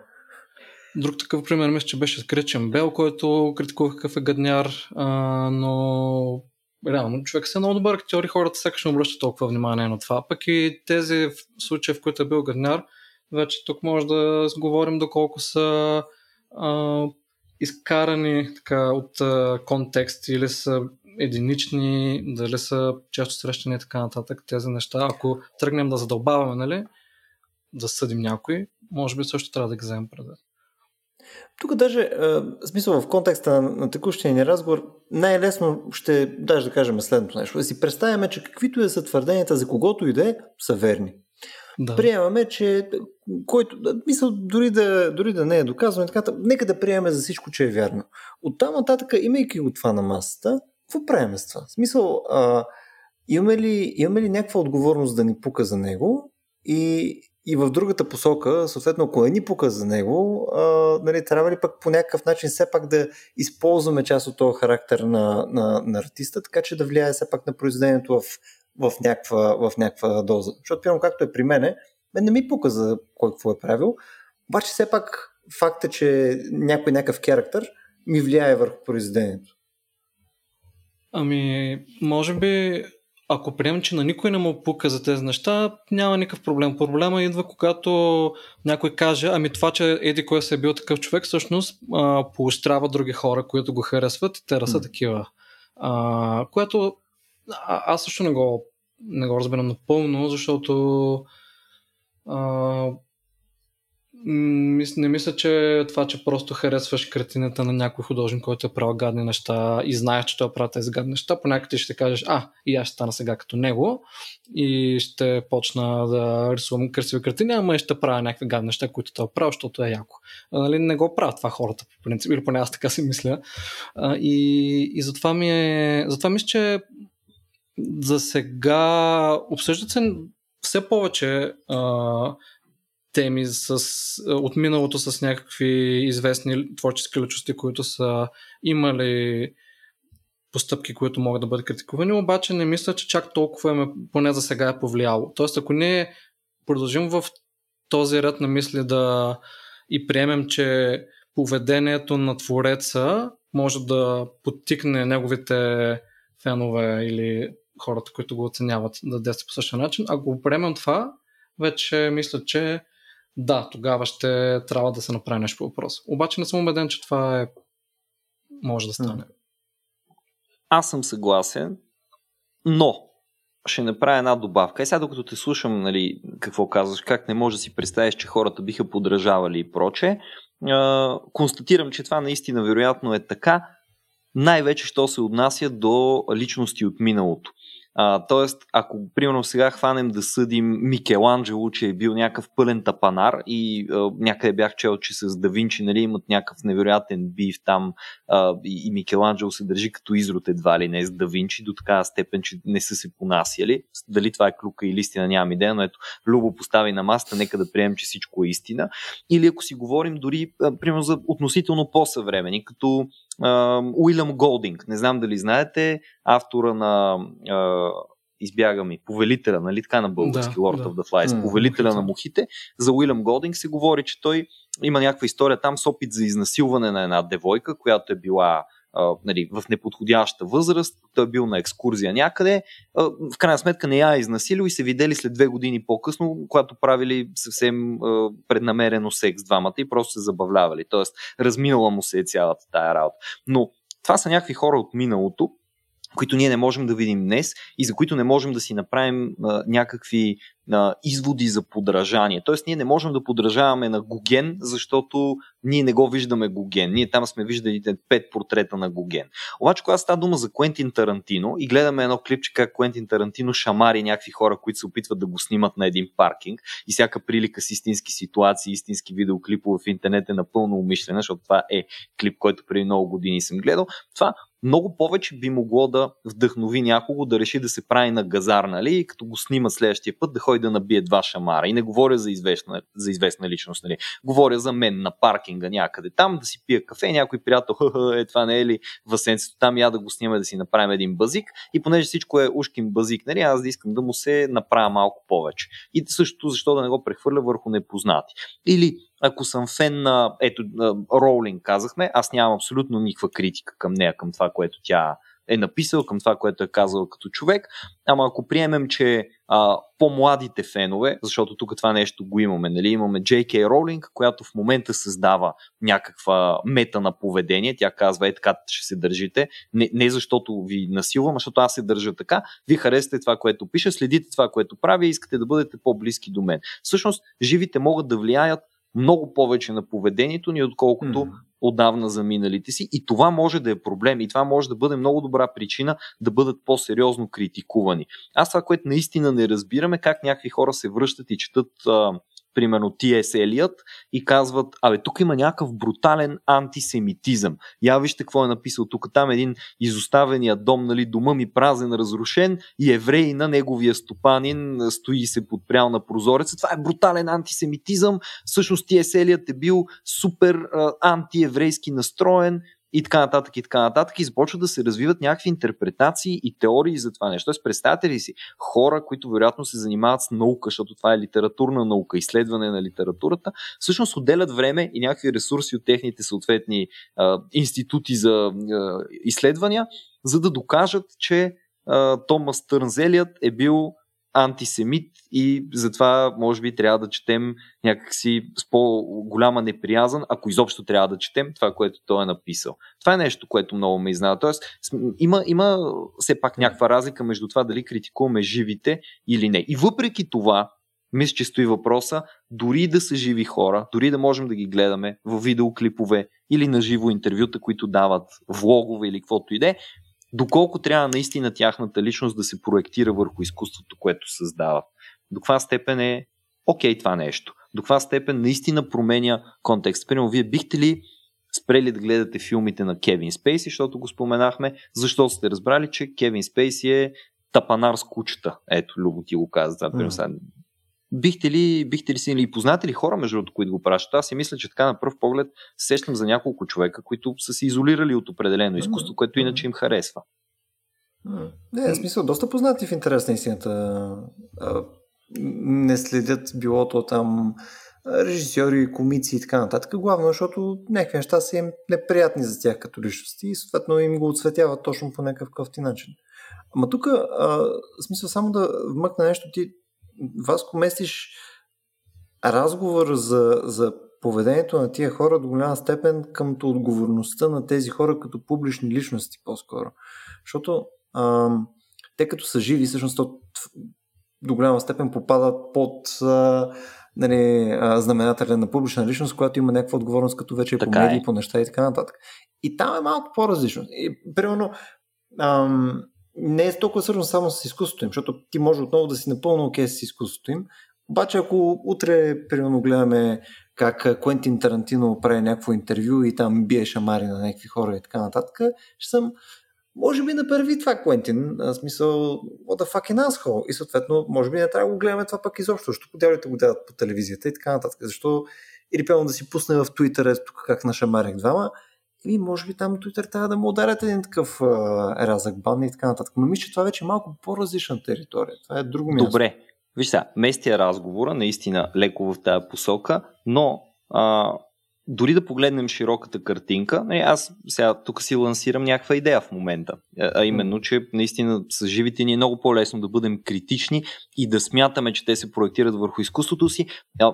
Друг такъв пример мисля, че беше с Кречен Бел, който критикува какъв е гадняр, а, но реално човек е много добър актьор и хората сякаш не обръщат толкова внимание на това. Пък и тези случаи, в които е бил гадняр, вече тук може да говорим доколко са а, изкарани така, от а, контекст или са единични, дали са често срещани и така нататък тези неща. Ако тръгнем да задълбаваме, нали, да съдим някой, може би също трябва да ги вземем предвид. Тук даже, в смисъл в контекста на, на текущия ни разговор, най-лесно ще даже да кажем следното нещо. Да си представяме, че каквито е са твърденията за когото и да е, са верни. Да. Приемаме, че който, мисъл, дори да, дори да не е доказано, така, нека да приемем за всичко, че е вярно. От там нататък, имайки го това на масата, какво правим с това? В смисъл, а, имаме, ли, имаме ли някаква отговорност да ни пука за него и, и в другата посока, съответно, ако не ни пука за него, а, нали, трябва ли пък по някакъв начин все пак да използваме част от този характер на, на, на артиста, така че да влияе все пак на произведението в, в, някаква, в някаква доза. Защото, примерно, както е при мене, мен не ми пука за кой какво е правил, обаче все пак факт е, че някой някакъв характер ми влияе върху произведението. Ами, може би, ако приемем, че на никой не му пука за тези неща, няма никакъв проблем. Проблема идва, когато някой каже, ами това, че Еди кой се е бил такъв човек, всъщност поощрява други хора, които го харесват и те са mm. такива. А, което а, аз също не го, не го разбирам напълно, защото а, не мисля, че това, че просто харесваш картината на някой художник, който е правил гадни неща и знаеш, че той прави тези гадни неща, понякога ти ще кажеш, а, и аз ще стана сега като него и ще почна да рисувам красиви картини, ама и ще правя някакви гадни неща, които той е правил, защото е яко. А, нали, не го правят това хората, по принцип, или поне аз така си мисля. А, и, и затова ми е, затова мисля, че за сега обсъждат се все повече а, теми с, от миналото с някакви известни творчески личности, които са имали постъпки, които могат да бъдат критикувани, обаче не мисля, че чак толкова им е, поне за сега е повлияло. Тоест, ако ние продължим в този ред на мисли да и приемем, че поведението на твореца може да подтикне неговите фенове или хората, които го оценяват да действат по същия начин, ако го приемем това, вече мисля, че да, тогава ще трябва да се направи нещо по въпроса. Обаче не съм убеден, че това е може да стане. Аз съм съгласен, но ще направя една добавка. И сега докато те слушам, нали, какво казваш, как не можеш да си представиш, че хората биха подражавали и проче, констатирам, че това наистина вероятно е така, най-вече, що се отнася до личности от миналото. А, тоест, ако примерно сега хванем да съдим Микеланджело, че е бил някакъв пълен тапанар и а, някъде бях чел, че с Давинчи нали, имат някакъв невероятен бив там а, и, и Микеланджело се държи като изрод едва ли не с Давинчи до такава степен, че не са се понасяли. Дали това е клюка или истина, нямам идея, но ето Любо постави на маста, нека да приемем, че всичко е истина. Или ако си говорим дори, а, примерно за относително по-съвремени, като Уилям Голдинг, не знам дали знаете, автора на а, избяга ми, повелителя, нали така на български, да, Lord да. of the Flies, mm, повелителя на мухите, за Уилям Голдинг се говори, че той има някаква история там с опит за изнасилване на една девойка, която е била нали, в неподходяща възраст, той е бил на екскурзия някъде, в крайна сметка не я е изнасилил и се видели след две години по-късно, когато правили съвсем преднамерено секс двамата и просто се забавлявали. Тоест, разминала му се е цялата тая работа. Но това са някакви хора от миналото, които ние не можем да видим днес и за които не можем да си направим а, някакви а, изводи за подражание. Тоест, ние не можем да подражаваме на Гоген, защото ние не го виждаме Гоген. Ние там сме виждали пет портрета на Гоген. Обаче, когато става дума за Куентин Тарантино и гледаме едно клипче как Куентин Тарантино шамари някакви хора, които се опитват да го снимат на един паркинг и всяка прилика с истински ситуации, истински видеоклипове в интернет е напълно умишлена, защото това е клип, който преди много години съм гледал. Това много повече би могло да вдъхнови някого да реши да се прави на газар, нали? И като го снима следващия път да ходи да набие два шамара. И не говоря за известна, за известна личност, нали? Говоря за мен на паркинга някъде там, да си пия кафе, някой приятел, е това не е ли въсенцето там, я да го снима да си направим един базик. И понеже всичко е ушкин базик, нали? Аз да искам да му се направя малко повече. И същото, защо да не го прехвърля върху непознати. Или ако съм фен на, ето, Роулинг казахме, аз нямам абсолютно никаква критика към нея, към това, което тя е написал, към това, което е казал като човек. Ама ако приемем, че а, по-младите фенове, защото тук това нещо го имаме, нали? имаме J.K. Роулинг, която в момента създава някаква мета на поведение. Тя казва, е така ще се държите. Не, не защото ви насилвам, а защото аз се държа така. Вие харесате това, което пише, следите това, което прави и искате да бъдете по-близки до мен. Всъщност, живите могат да влияят много повече на поведението ни, отколкото mm. отдавна за миналите си. И това може да е проблем. И това може да бъде много добра причина да бъдат по-сериозно критикувани. Аз това, което наистина не разбираме, как някакви хора се връщат и четат а, примерно Т.С. Елият и казват, абе, тук има някакъв брутален антисемитизъм. Я вижте какво е написал тук. Там един изоставения дом, нали, дома ми празен, разрушен и евреи на неговия стопанин стои и се подпрял на прозореца. Това е брутален антисемитизъм. Всъщност Т.С. Елият е бил супер а, антиеврейски настроен и така нататък, и така нататък, и започват да се развиват някакви интерпретации и теории за това нещо. Тоест, представете ли си, хора, които вероятно се занимават с наука, защото това е литературна наука, изследване на литературата, всъщност отделят време и някакви ресурси от техните съответни а, институти за а, изследвания, за да докажат, че а, Томас Търнзелият е бил антисемит и затова може би трябва да четем някакси с по-голяма неприязан, ако изобщо трябва да четем това, което той е написал. Това е нещо, което много ме изнава. Тоест, има, има все пак някаква разлика между това дали критикуваме живите или не. И въпреки това, мисля, че стои въпроса, дори да са живи хора, дори да можем да ги гледаме в видеоклипове или на живо интервюта, които дават влогове или каквото и да е, доколко трябва наистина тяхната личност да се проектира върху изкуството, което създават. До каква степен е окей okay, това нещо. До каква степен наистина променя контекст. Примерно, вие бихте ли спрели да гледате филмите на Кевин Спейси, защото го споменахме, защото сте разбрали, че Кевин Спейси е тапанар с кучета. Ето, Любо ти го каза. mm. Бихте ли, бихте ли си или познати ли хора, между другото, които го пращат? Аз си мисля, че така на пръв поглед сещам за няколко човека, които са се изолирали от определено изкуство, което иначе им харесва. Не, в смисъл, доста познати в интерес на истината. Не следят билото там режисьори, комици и така нататък, главно защото някакви неща са им неприятни за тях като личности и съответно им го отсветяват точно по някакъв къвти начин. Ама тук, в смисъл, само да вмъкна нещо, ти Васко, местиш разговор за, за поведението на тия хора до голяма степен към отговорността на тези хора като публични личности по-скоро. Защото а, те като са живи, всъщност до голяма степен попадат под а, нали, а, знаменателя на публична личност, която има някаква отговорност като вече така по медии, е. по неща и така нататък. И там е малко по-различно. И, примерно, ам, не е толкова свързано само с изкуството им, защото ти може отново да си напълно окей с изкуството им. Обаче ако утре, примерно, гледаме как Куентин Тарантино прави някакво интервю и там бие шамари на някакви хора и така нататък, ще съм може би направи това Куентин, в смисъл, what the fucking asshole. И съответно, може би не трябва да го гледаме това пък изобщо, защото подявите го дадат по телевизията и така нататък. Защо или пълно да си пусне в Twitter, тук как нашамарих двама, и може би там Twitter трябва да му ударят един такъв а, разък бан и така нататък. Но мисля, че това вече е малко по-различна територия. Това е друго място. Добре. Виж сега, местия разговора наистина леко в тази посока, но а, дори да погледнем широката картинка, аз сега тук си лансирам някаква идея в момента, а именно, че наистина с живите ни е много по-лесно да бъдем критични и да смятаме, че те се проектират върху изкуството си.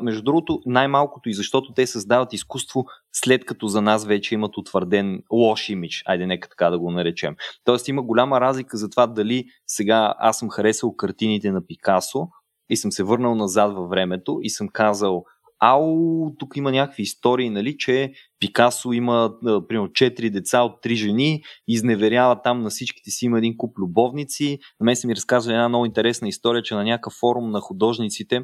Между другото, най-малкото и защото те създават изкуство след като за нас вече имат утвърден лош имидж, айде нека така да го наречем. Тоест има голяма разлика за това дали сега аз съм харесал картините на Пикасо и съм се върнал назад във времето и съм казал ау, тук има някакви истории, нали, че Пикасо има, примерно, четири деца от три жени, изневерява там на всичките си, има един куп любовници. На мен се ми разказва една много интересна история, че на някакъв форум на художниците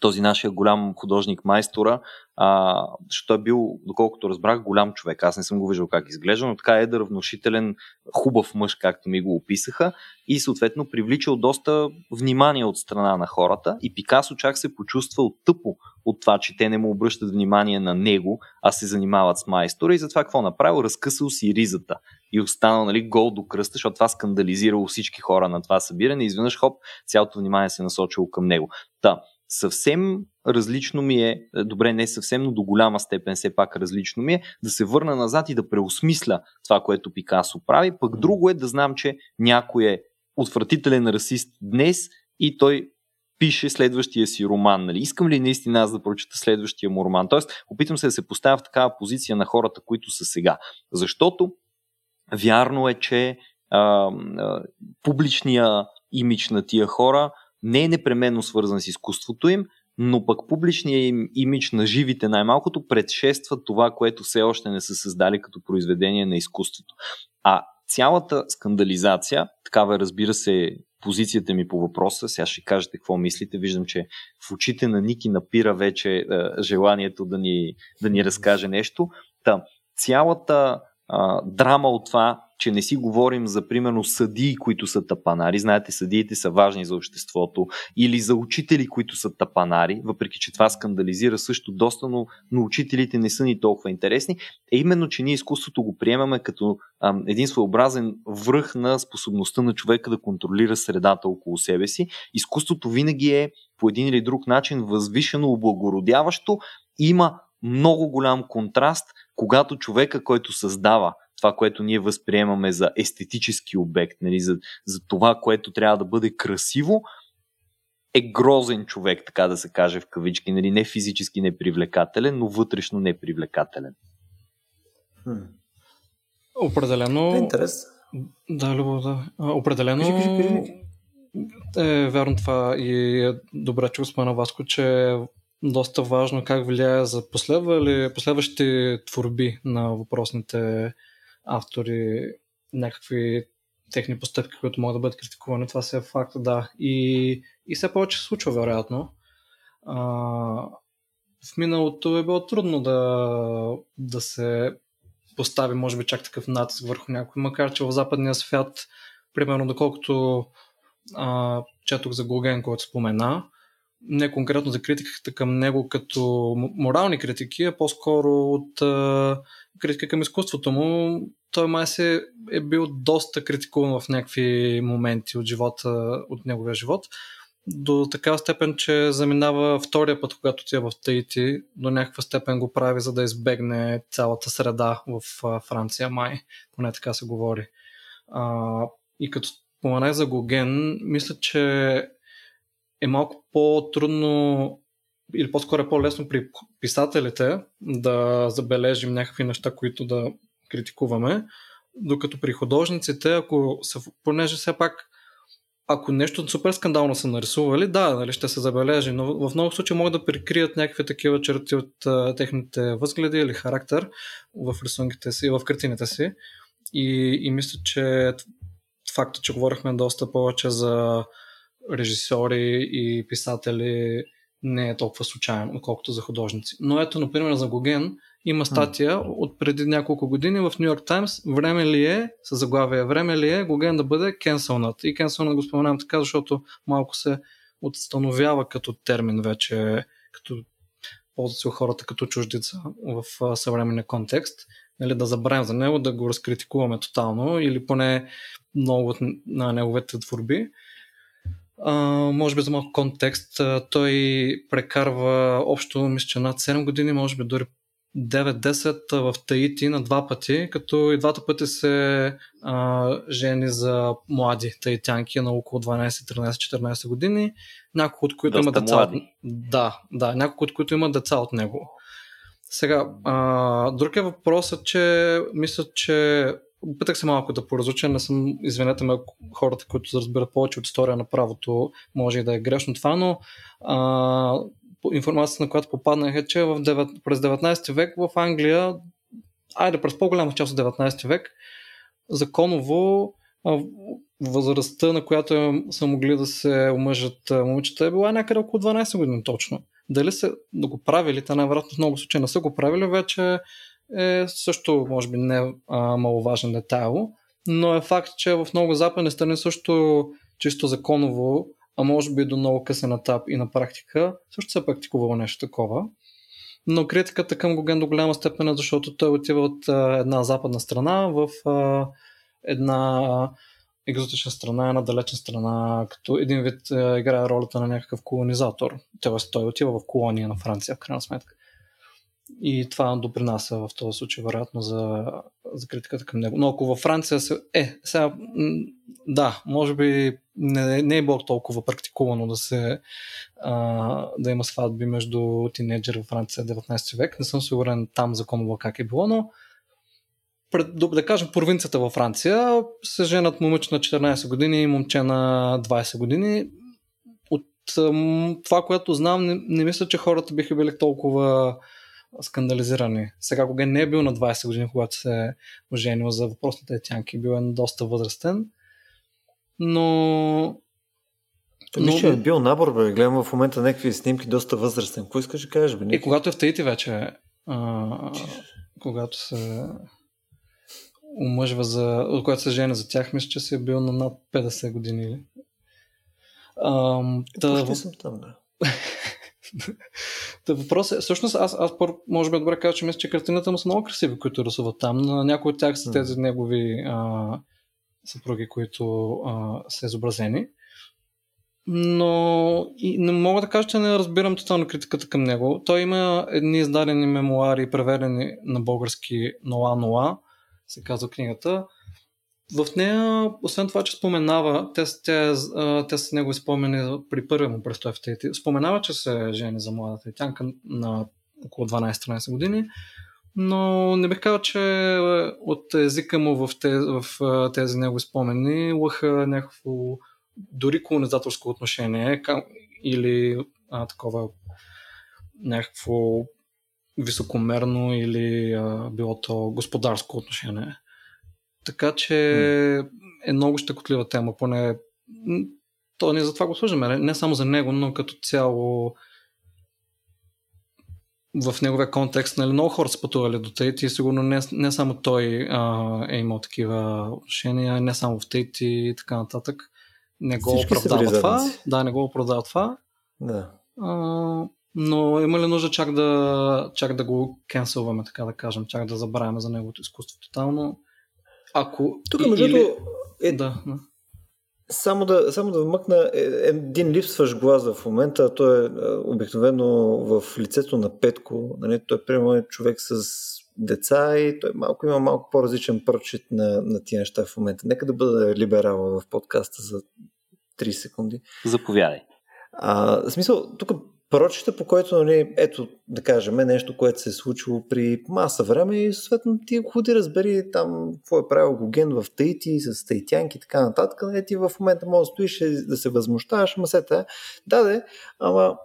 този нашия голям художник майстора, а, защото е бил, доколкото разбрах, голям човек. Аз не съм го виждал как изглежда, но така е едър, внушителен, хубав мъж, както ми го описаха и съответно привличал доста внимание от страна на хората и Пикасо чак се почувствал тъпо от това, че те не му обръщат внимание на него, а се занимават с майстора и затова какво направил? Разкъсал си ризата и останал нали, гол до кръста, защото това скандализирало всички хора на това събиране и изведнъж хоп, цялото внимание се насочило към него. Та, съвсем различно ми е, е, добре, не съвсем, но до голяма степен все пак различно ми е, да се върна назад и да преосмисля това, което Пикасо прави. Пък друго е да знам, че някой е отвратителен расист днес и той пише следващия си роман. Нали? Искам ли наистина аз да прочета следващия му роман? Тоест, опитвам се да се поставя в такава позиция на хората, които са сега. Защото вярно е, че а, а, публичния имидж на тия хора не е непременно свързан с изкуството им, но пък публичният им имидж на живите най-малкото предшества това, което все още не са създали като произведение на изкуството. А цялата скандализация, такава разбира се позицията ми по въпроса, сега ще кажете какво мислите, виждам, че в очите на Ники напира вече е, желанието да ни, да ни разкаже нещо. Та, цялата а, драма от това, че не си говорим за, примерно, съдии, които са тапанари. Знаете, съдиите са важни за обществото. Или за учители, които са тапанари, въпреки че това скандализира също доста, но, но учителите не са ни толкова интересни. Е именно, че ние изкуството го приемаме като а, един своеобразен връх на способността на човека да контролира средата около себе си. Изкуството винаги е по един или друг начин възвишено, облагородяващо. Има много голям контраст, когато човека, който създава това, което ние възприемаме за естетически обект, нали, за, за това, което трябва да бъде красиво, е грозен човек, така да се каже в кавички. Нали, не физически непривлекателен, но вътрешно непривлекателен. Хм. Определено. Е интерес. Да, Любов, да. Определено. Кажи, кажи, кажи. Е верно това и е добре, че го спомена Васко, че доста важно как влияе за последващите творби на въпросните автори някакви техни постъпки, които могат да бъдат критикувани. Това се е факт, да. И, и все повече се случва, вероятно. А, в миналото е било трудно да, да се постави, може би, чак такъв натиск върху някой, макар че в западния свят, примерно, доколкото а, четох за Гоген, който спомена, не конкретно за критиката към него като морални критики, а по-скоро от а, критика към изкуството му. Той май се е бил доста критикуван в някакви моменти от живота, от неговия живот. До такава степен, че заминава втория път, когато отива в Таити, до някаква степен го прави, за да избегне цялата среда в Франция, май. Поне така се говори. А, и като споменах за Гоген, мисля, че е малко по-трудно или по-скоро е по-лесно при писателите да забележим някакви неща, които да критикуваме, докато при художниците, ако са, понеже все пак ако нещо супер скандално са нарисували, да, нали, ще се забележи, но в много случаи могат да прикрият някакви такива черти от а, техните възгледи или характер в рисунките си, в картините си. И, и мисля, че факта, че говорихме доста повече за режисьори и писатели не е толкова случайно, колкото за художници. Но ето, например, за Гоген има статия от преди няколко години в Нью Йорк Таймс. Време ли е, с заглавие, време ли е Гоген да бъде кенселнат? И кенселнат го споменавам така, защото малко се отстановява като термин вече, като ползват се хората като чуждица в съвременния контекст. Нали, да забравим за него, да го разкритикуваме тотално или поне много от на неговите творби. Uh, може би за малко контекст, uh, той прекарва общо, мисля, че над 7 години, може би дори 9-10 в Таити на два пъти, като и двата пъти се а, жени за млади таитянки на около 12, 13, 14 години, няколко от които има деца. От... Да, да, няколко от които има деца от него. Сега, а, въпрос е, че мисля, че опитах се малко да поразуча, не съм, извинете ме, хората, които разбират повече от история на правото, може и да е грешно това, но а, информацията, на която попаднах е, че в 9, през 19 век в Англия, айде през по-голяма част от 19 век, законово възрастта, на която е, са могли да се омъжат момичета, е била някъде около 12 години точно. Дали са да го правили, те най-вероятно в много случаи не са го правили, вече е също, може би, не а, маловажен детайл, но е факт, че в много западни страни също чисто законово а може би до много късен етап и на практика, също се е практикувало нещо такова. Но критиката към Гоген до голяма степен е защото той отива от а, една западна страна в а, една екзотична страна, една далечна страна, като един вид играе ролята на някакъв колонизатор. Тоест той отива в колония на Франция, в крайна сметка. И това допринася в този случай, вероятно, за, за критиката към него. Но ако във Франция се... Е, сега, да, може би не, не е било толкова практикувано да се а, да има сватби между тинейджери в Франция 19 век. Не съм сигурен там законово как е било, но пред, да кажем провинцията във Франция се женат момиче на 14 години и момче на 20 години. От това, което знам, не, не мисля, че хората биха били толкова скандализирани. Сега, кога не е бил на 20 години, когато се е оженил за въпросните етянки, бил е доста възрастен, но... но... Е бил набор, бе. Гледам в момента някакви снимки доста възрастен. Какво искаш да кажеш, бе? И когато е в Таити вече, а, когато се омъжва за... Когато се жени за тях, мисля, че си е бил на над 50 години. Или? А, та... Съм там, да. Та въпрос е, всъщност аз, аз пър, може би е добре кажа, че мисля, че картината му са много красиви, които рисуват там. На някои от тях са тези негови а, съпруги, които а, са изобразени. Но и не мога да кажа, че не разбирам тотално критиката към него. Той има едни издадени мемуари, преведени на български Ноа Ноа, се казва книгата. В нея, освен това, че споменава, те, те, те са негови спомени при първия му престой в Тейти, споменава, че се жени за младата тянка на около 12-13 години, но не бих казал, че от езика му в тези, в тези негови спомени лъха някакво дори колонизаторско отношение към, или а, такова някакво високомерно или а, било то господарско отношение. Така че е много щекотлива тема, поне то ние за това го служиме, не само за него, но като цяло в неговия контекст, нали, много хора са пътували до Тейт и сигурно не, не само той а, е имал такива отношения, не само в Тейт и така нататък. Не го Всички оправдава това. Да, не го оправдава това. Да. А, но има ли нужда чак да, чак да го кенселваме, така да кажем, чак да забравяме за неговото изкуство тотално? Ако... Тук, между или... е... Да, да. Само да, само да вмъкна е, един липсващ глас в момента, той е, е обикновено в лицето на Петко. Нали? Той е примерно човек с деца и той малко има малко по-различен прочит на, на тия неща в момента. Нека да бъда либерал в подкаста за 3 секунди. Заповядай. А, в смисъл, тук прочита, по който, нали, ето, да кажем, нещо, което се е случило при маса време и съответно ти ходи разбери там какво е правил Гоген в Таити, с таитянки и така нататък. Нали, ти в момента може да стоиш да се възмущаваш, ама сета, да, да, ама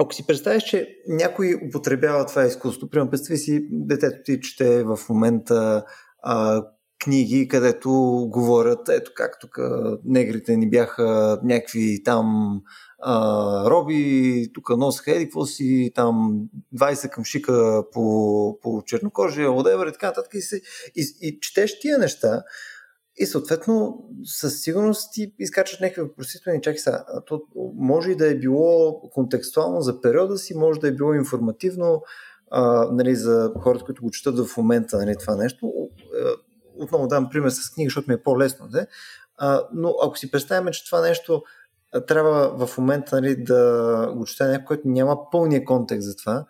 ако си представиш, че някой употребява това изкуство, примерно представи си детето ти чете в момента а, книги, където говорят, ето как тук негрите ни бяха някакви там а, роби, тук носеха еди, какво си, там 20 къмшика по, по чернокожия, whatever и така нататък и, и, и четеш тия неща и съответно със сигурност ти изкачаш някакви въпросителни чаки са. То може и да е било контекстуално за периода си, може да е било информативно а, нали, за хората, които го четат в момента нали, това нещо. Отново дам пример с книга, защото ми е по-лесно. Да? А, но ако си представим, че това нещо трябва в момента нали, да го чете някой, който няма пълния контекст за това,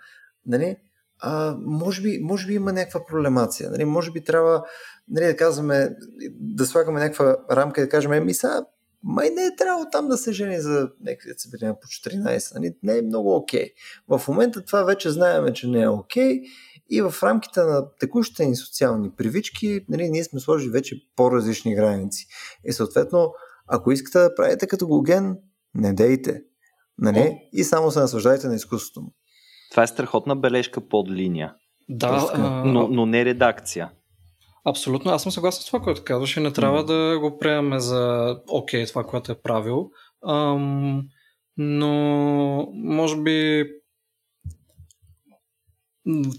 нали, а, може, би, може би има някаква проблемация. Нали, може би трябва нали, да казваме, да слагаме някаква рамка и да кажем, еми сега, май не е трябвало там да се жени за някакви деца по 14. Нали? Не е много окей. Okay. В момента това вече знаем, че не е окей. Okay. И в рамките на текущите ни социални привички, нали, ние сме сложили вече по-различни граници. И съответно, ако искате да правите като Гоген, не дейте. Нали? И само се наслаждайте на изкуството му. Това е страхотна бележка под линия. Да, а... но, но не редакция. Абсолютно, аз съм съгласен с това, което казваш и не трябва mm. да го приемаме за окей, това, което е правил. Ам, но, може би,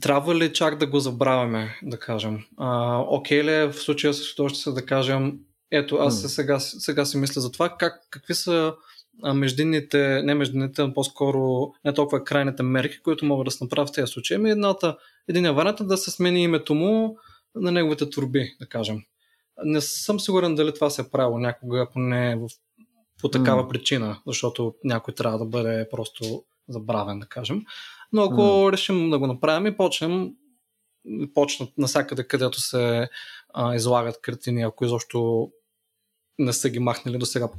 трябва ли чак да го забравяме, да кажем? А, окей ли е в случая с се да кажем, ето, аз mm. сега, сега си мисля за това, как, какви са междинните, не междинните, а по-скоро не толкова крайните мерки, които могат да се направят в тези случаи. Ами едната, един вариант е да се смени името му на неговите турби, да кажем. Не съм сигурен дали това се е правило някога, ако не е в, по такава mm. причина, защото някой трябва да бъде просто забравен, да кажем. Но ако mm. решим да го направим и почнем, почнат насякъде, където се а, излагат картини, ако изобщо не са ги махнали до сега по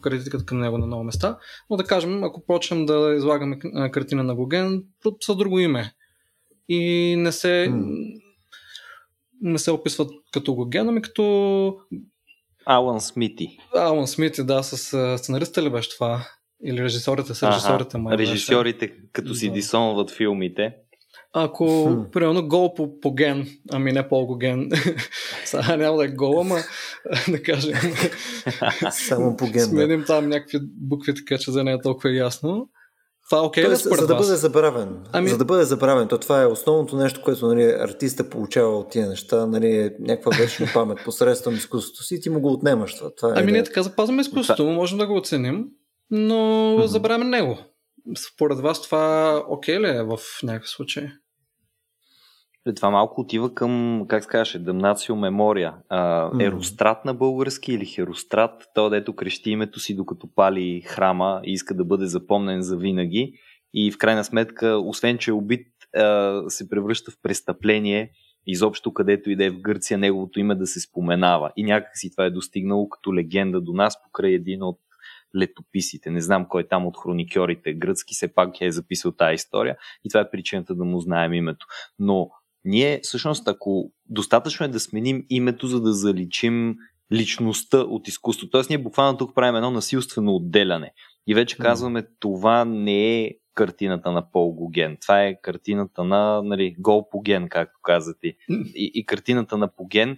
критиката към него на много места. Но да кажем, ако почнем да излагаме картина на Гоген с друго име и не се, mm. не се описват като Гоген, ами като Алан Смити. Алан Смити, да, с сценариста ли беше това? Или режисорите с режисорите? Ага, режисьорите, като си да. дисонват филмите. Ако, хм. примерно, гол по, по ген, ами не по ген, сега няма да е гол, ама да кажем. Само по ген. Сменим там някакви букви, така че да не е толкова ясно. Това е окей okay, Тоест, за да бъде забравен. Ами... За да бъде забравен, то това е основното нещо, което нали, артиста получава от тия неща, нали, е някаква вечна памет посредством изкуството си и ти му го отнемаш това. това е ами ние така запазваме изкуството, това... можем да го оценим, но mm-hmm. забравяме него. Според вас това окей okay ли е в някакъв случай? Е, това малко отива към, как се каже, Дамнацио Мемория. А, ерострат на български или Херострат, той дето крещи името си докато пали храма и иска да бъде запомнен за винаги. И в крайна сметка, освен че е убит, а, се превръща в престъпление изобщо където и да е в Гърция неговото име да се споменава. И някакси това е достигнало като легенда до нас покрай един от летописите. Не знам кой там от хроникьорите гръцки все пак е записал тази история и това е причината да му знаем името. Но ние всъщност, ако достатъчно е да сменим името, за да заличим личността от изкуството. Тоест, ние буквално тук правим едно насилствено отделяне. И вече казваме, това не е картината на Пол Гоген. Това е картината на нали, Гол Поген, както казате. И, и картината на Поген,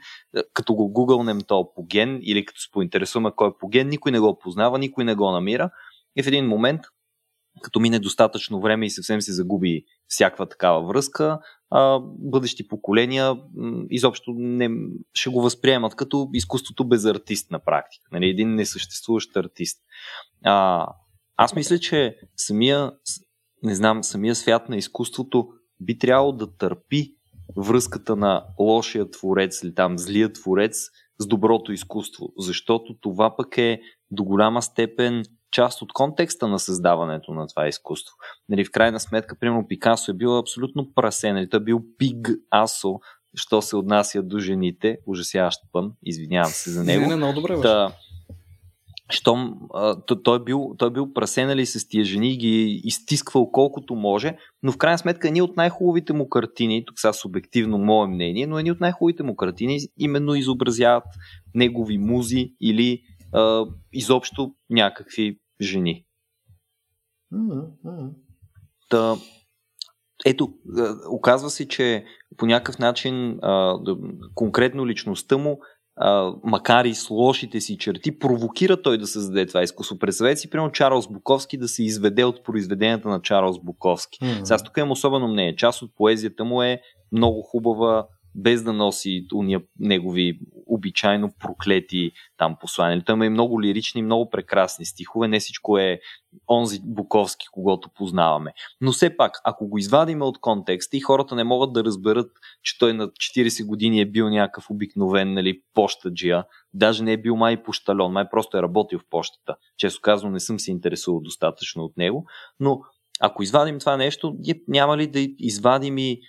като го гугълнем то Поген или като се поинтересуваме кой е Поген, никой не го познава, никой не го намира. И в един момент, като мине достатъчно време и съвсем се загуби всякаква такава връзка, а, бъдещи поколения изобщо не, ще го възприемат като изкуството без артист на практика. Нали, един несъществуващ артист. А, аз мисля, че самия, не знам, самия свят на изкуството би трябвало да търпи връзката на лошия творец или там злия творец с доброто изкуство, защото това пък е до голяма степен част от контекста на създаването на това изкуство. Нали, в крайна сметка, примерно Пикасо е бил абсолютно прасе, нали, той е бил пиг асо, що се отнася до жените, ужасяващ пън, извинявам се за него. Не, не, много добре. Та, щом а, той, бил, той бил прасен нали, с тия жени, ги изтисквал колкото може, но в крайна сметка едни от най-хубавите му картини, тук сега субективно мое мнение, но едни от най-хубавите му картини именно изобразяват негови музи или а, изобщо някакви жени. Mm-hmm. Та, ето, оказва се, че по някакъв начин конкретно личността му а, макар и с лошите си черти, провокира той да създаде това изкуство. Представете си, примерно, Чарлз Буковски да се изведе от произведенията на Чарлз Буковски. Mm-hmm. Сега тук имам особено мнение. Част от поезията му е много хубава, без да носи уния негови обичайно проклети там послания. Той има и много лирични, много прекрасни стихове. Не всичко е онзи Буковски, когато познаваме. Но все пак, ако го извадиме от контекста и хората не могат да разберат, че той на 40 години е бил някакъв обикновен нали, пощаджия, даже не е бил май пощалон, май просто е работил в почтата. Често казвам, не съм се интересувал достатъчно от него, но ако извадим това нещо, няма ли да извадим и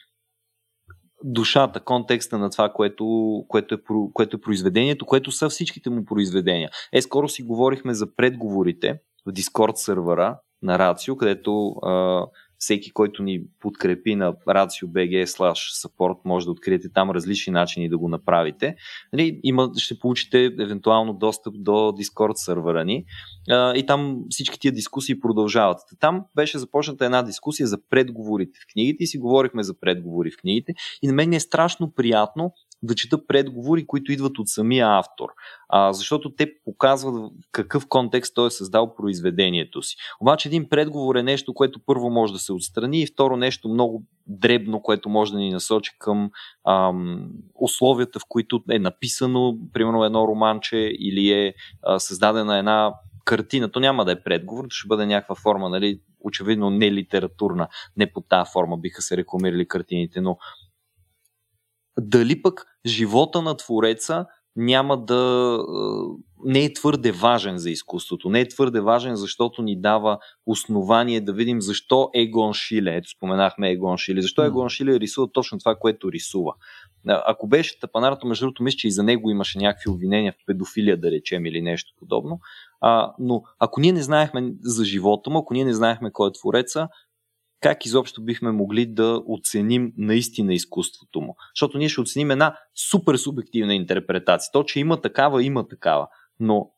душата, контекста на това, което, което, е, което е произведението, което са всичките му произведения. Е, скоро си говорихме за предговорите в Discord сервера на Рацио, където а, всеки, който ни подкрепи на racio.bg slash support, може да откриете там различни начини да го направите. Нали, има, ще получите евентуално достъп до Discord сервера ни а, и там всички тия дискусии продължават. Там беше започната една дискусия за предговорите в книгите и си говорихме за предговори в книгите и на мен е страшно приятно да чета предговори, които идват от самия автор. А, защото те показват какъв контекст той е създал произведението си. Обаче един предговор е нещо, което първо може да се отстрани и второ нещо много дребно, което може да ни насочи към ам, условията, в които е написано, примерно едно романче или е а, създадена една картина. То няма да е предговор, ще бъде някаква форма, нали, очевидно не литературна, не по тази форма биха се рекламирали картините, но дали пък живота на твореца няма да не е твърде важен за изкуството. Не е твърде важен, защото ни дава основание да видим защо Егон Шиле, ето споменахме Егон Шиле, защо Егон Шиле рисува точно това, което рисува. Ако беше тъпанарата, между другото, мисля, че и за него имаше някакви обвинения в педофилия, да речем, или нещо подобно. А, но ако ние не знаехме за живота му, ако ние не знаехме кой е твореца, как изобщо бихме могли да оценим наистина изкуството му. Защото ние ще оценим една супер субективна интерпретация. То, че има такава, има такава. Но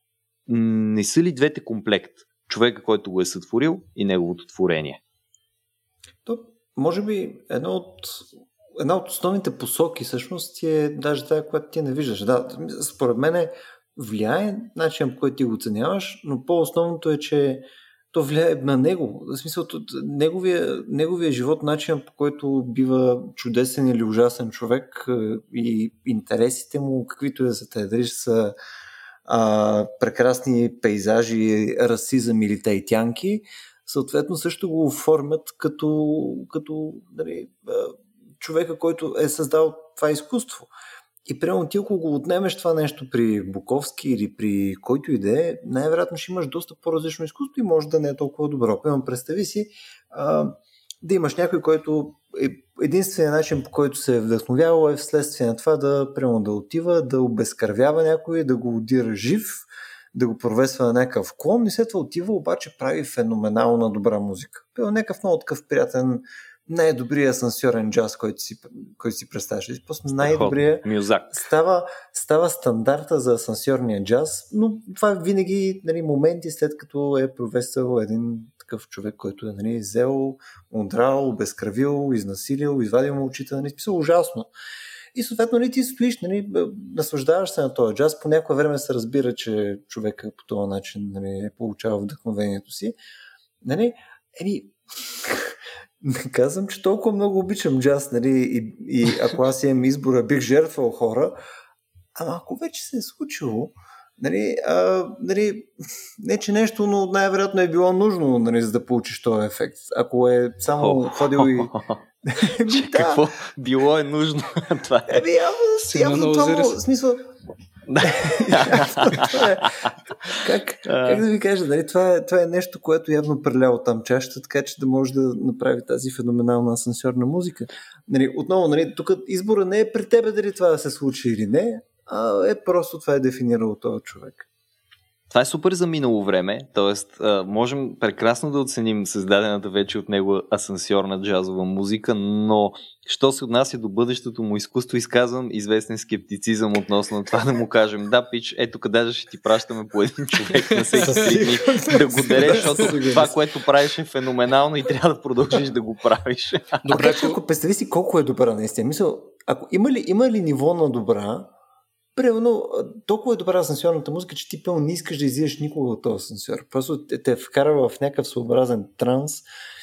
не са ли двете комплект? Човека, който го е сътворил и неговото творение. То, може би едно от, една от основните посоки всъщност е даже тази, която ти не виждаш. Да, според мен влияе начин, по който ти го оценяваш, но по-основното е, че то влияе на него. В смисъл, неговия, неговия живот, начин по който бива чудесен или ужасен човек и интересите му, каквито е за те, дали са а, прекрасни пейзажи, расизъм или тайтянки, съответно също го оформят като, като дали, човека, който е създал това изкуство. И прямо ти, ако го отнемеш това нещо при Буковски или при който и да е, най-вероятно ще имаш доста по-различно изкуство и може да не е толкова добро. Имам представи си а, да имаш някой, който е единственият начин по който се е вдъхновявал е вследствие на това да, прямо да отива, да обезкървява някой, да го удира жив, да го провесва на някакъв клон и след това отива, обаче прави феноменална добра музика. Пел някакъв много такъв приятен най-добрия асансьорен джаз, който си, който си представяш. Просто най-добрия става, става стандарта за асансьорния джаз, но това винаги нали, моменти след като е провесил един такъв човек, който е нали, взел, удрал, обезкръвил, изнасилил, извадил му очите, нали, списал ужасно. И съответно нали, ти стоиш, нали, наслаждаваш се на този джаз, по някое време се разбира, че човека по този начин нали, е получавал вдъхновението си. Нали, еми, не казвам, че толкова много обичам джаз, нали, и, и ако аз имам избора, бих жертвал хора, ама ако вече се е случило, нали, а, нали, не че нещо, но най-вероятно е било нужно, нали, за да получиш този ефект. Ако е само ходил и... да. Какво било е нужно? това е. Еми, явно това, смисъл, как, как да ви кажа, нали, това, е, това е нещо, което явно прелява там чашата, така че да може да направи тази феноменална асансьорна музика. Нали, отново, нали, тук избора не е при тебе дали това да се случи или не, а е просто това е дефинирало този човек. Това е супер за минало време, т.е. можем прекрасно да оценим създадената вече от него асансьорна джазова музика, но що се отнася до бъдещето му изкуство, изказвам известен скептицизъм относно това да му кажем, да, пич, ето къде ще ти пращаме по един човек на всеки три дни да го дареш, защото това, което правиш е феноменално и трябва да продължиш да го правиш. Добре, ако представи си колко е добра наистина. Мисъл, ако има ли, има ли ниво на добра, Примерно, толкова е добра асансьорната музика, че ти пълно не искаш да излизаш никога от този асансьор. Просто те, те вкарва в някакъв своеобразен транс,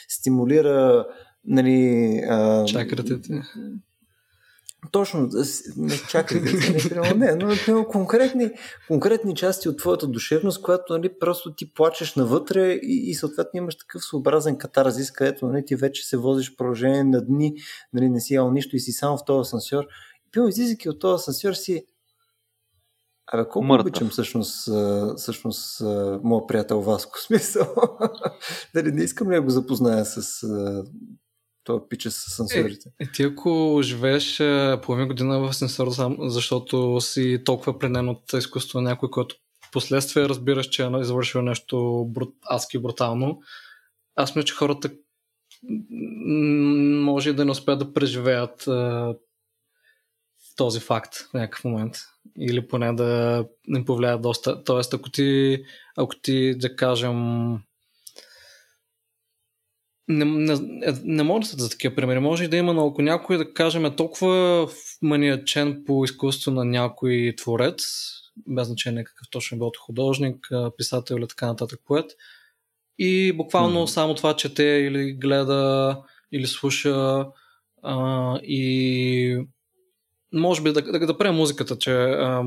стимулира нали, а... чакратите. Точно, не чакрите, не, не, но, но конкретни, конкретни части от твоята душевност, която нали, просто ти плачеш навътре и, и съответно имаш такъв своеобразен катарзис, където нали, ти вече се возиш в продължение на дни, нали, не си ял нищо и си само в този асансьор. Пълно излизайки от този асансьор си Абе, колко Мъртъв. обичам всъщност, всъщност моят приятел Васко, смисъл. Дали не искам ли да го запозная с това пича с сенсорите. Е, е, ти ако живееш половин година в сенсор, защото си толкова пленен от изкуство на някой, който последствие разбираш, че е извършил нещо брут, адски брутално, аз мисля, че хората може да не успеят да преживеят този факт в някакъв момент. Или поне да не повлияе доста. Тоест, ако ти, ако ти да кажем, не, не, не може да са за такива примери. Може и да има, но ако някой, да кажем, е толкова маниачен по изкуство на някой творец, без значение какъв точно е бил художник, писател или така нататък поет, и буквално mm-hmm. само това чете или гледа, или слуша а, и може би да, да, да приема музиката, че а,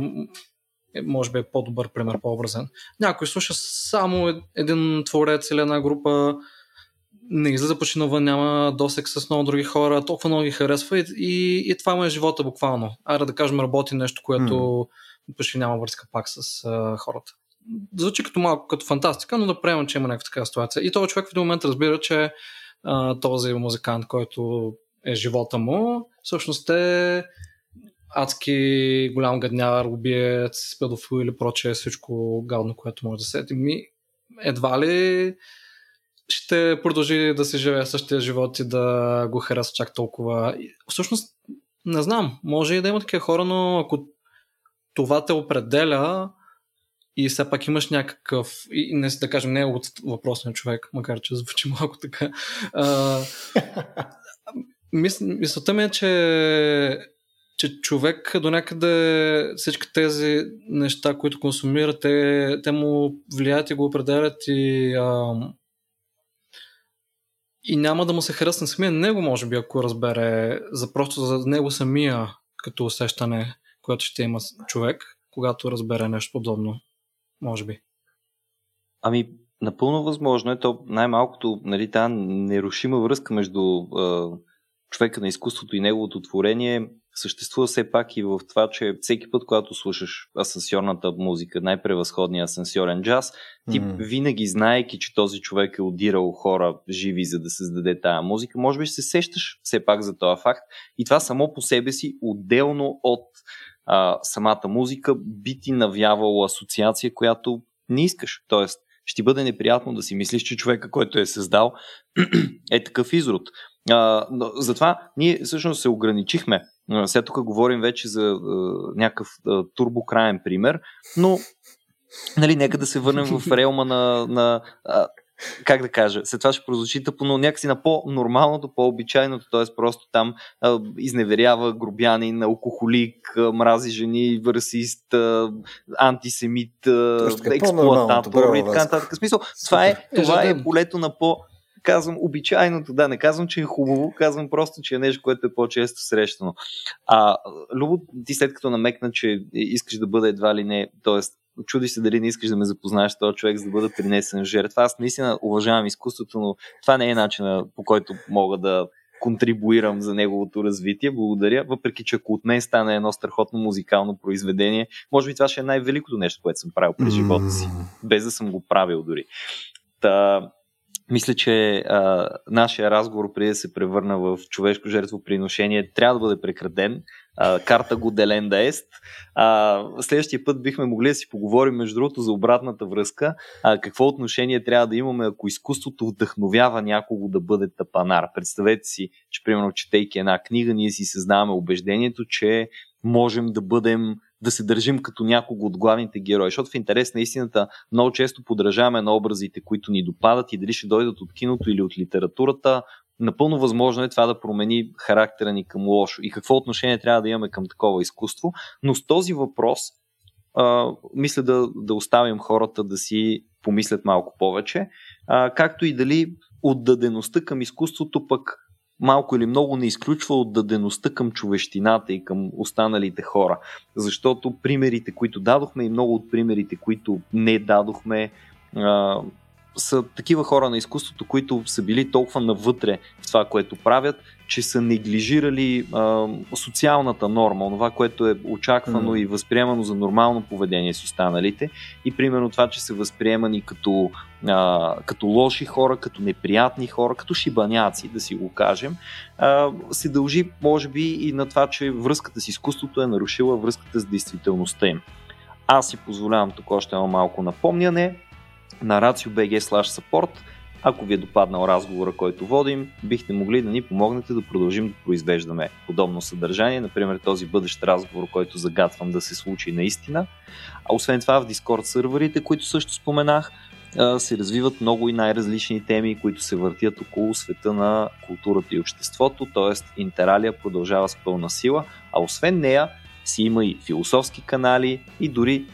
е, може би е по-добър пример, по-образен. Някой слуша само един творец или една група, не излиза починува, няма досек с много други хора, толкова много ги харесва и, и, и това му е живота буквално. Аре да кажем работи нещо, което mm. почти няма връзка пак с а, хората. Звучи като малко като фантастика, но да приемам, че има някаква такава ситуация. И този човек в един момент разбира, че а, този музикант, който е живота му, всъщност е адски голям гадняр, убиец, педофил или прочее, всичко гадно, което може да се ми едва ли ще продължи да се живее същия живот и да го харесва чак толкова. Всъщност, не знам, може и да има такива хора, но ако това те определя и все пак имаш някакъв, и не да кажем, не е от въпросния човек, макар че звучи малко така. А, мис, мисълта ми е, че че човек до някъде всички тези неща, които консумира, те, те му влияят и го определят и, а, и няма да му се харесне самия него, може би, ако разбере за просто за него самия като усещане, което ще има човек, когато разбере нещо подобно, може би. Ами, напълно възможно е. То най-малкото, нали, тази нерушима връзка между а, човека на изкуството и неговото творение съществува все пак и в това, че всеки път, когато слушаш асансьорната музика, най-превъзходния асансьорен джаз, ти mm. винаги знаеки, че този човек е удирал хора живи, за да създаде тая музика, може би ще се сещаш все пак за този факт. И това само по себе си, отделно от а, самата музика, би ти навявало асоциация, която не искаш. Тоест, ще бъде неприятно да си мислиш, че човека, който е създал, е такъв изрод. А, но, затова ние всъщност се ограничихме сега тук говорим вече за а, някакъв а, турбокраен пример, но нали, нека да се върнем в реалма на, на а, как да кажа, след това ще прозвучи тъпо, но някакси на по-нормалното, по-обичайното, т.е. просто там а, изневерява грубянин, алкохолик, а, мрази жени, върсист, а, антисемит, а, експлуататор и така нататък. Смисъл, това е, това е полето на по- казвам обичайното, да, не казвам, че е хубаво, казвам просто, че е нещо, което е по-често срещано. А, Любо, ти след като намекна, че искаш да бъде едва ли не, т.е. чуди се дали не искаш да ме запознаеш с този човек, за да бъда принесен жертва. Аз наистина уважавам изкуството, но това не е начина по който мога да контрибуирам за неговото развитие. Благодаря. Въпреки, че ако от мен стане едно страхотно музикално произведение, може би това ще е най-великото нещо, което съм правил през живота си, без да съм го правил дори. Та, мисля, че а, нашия разговор преди да се превърна в човешко жертвоприношение трябва да бъде прекратен. а, карта го деленда ест. А, следващия път бихме могли да си поговорим, между другото, за обратната връзка. А, какво отношение трябва да имаме, ако изкуството вдъхновява някого да бъде тапанар. Представете си, че примерно четейки една книга, ние си съзнаваме убеждението, че можем да бъдем да се държим като някого от главните герои. Защото в интерес на истината много често подражаваме на образите, които ни допадат и дали ще дойдат от киното или от литературата. Напълно възможно е това да промени характера ни към лошо и какво отношение трябва да имаме към такова изкуство. Но с този въпрос а, мисля да, да оставим хората да си помислят малко повече, а, както и дали отдадеността към изкуството пък малко или много не изключва отдадеността към човещината и към останалите хора. Защото примерите, които дадохме и много от примерите, които не дадохме, а, са такива хора на изкуството, които са били толкова навътре в това, което правят, че са неглижирали а, социалната норма, това, което е очаквано mm. и възприемано за нормално поведение с останалите. И примерно това, че са възприемани като, а, като лоши хора, като неприятни хора, като шибаняци, да си го кажем, а, се дължи, може би, и на това, че връзката с изкуството е нарушила връзката с действителността им. Аз си позволявам тук още едно малко напомняне на RACIO.BG support. Ако ви е допаднал разговора, който водим, бихте могли да ни помогнете да продължим да произвеждаме подобно съдържание, например този бъдещ разговор, който загадвам да се случи наистина. А освен това в Discord сървърите, които също споменах, се развиват много и най-различни теми, които се въртят около света на културата и обществото, т.е. Интералия продължава с пълна сила, а освен нея си има и философски канали и дори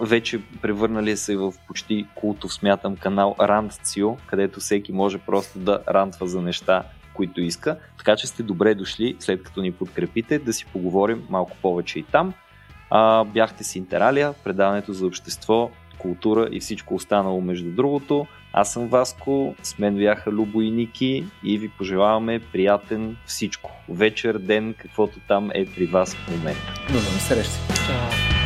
вече превърнали се в почти култов, смятам, канал Randcio, където всеки може просто да рантва за неща, които иска. Така че сте добре дошли, след като ни подкрепите, да си поговорим малко повече и там. А, бяхте с Интералия, предаването за общество, култура и всичко останало между другото. Аз съм Васко, с мен бяха Любо и Ники и ви пожелаваме приятен всичко. Вечер, ден, каквото там е при вас в момента. До нови срещи. Чао.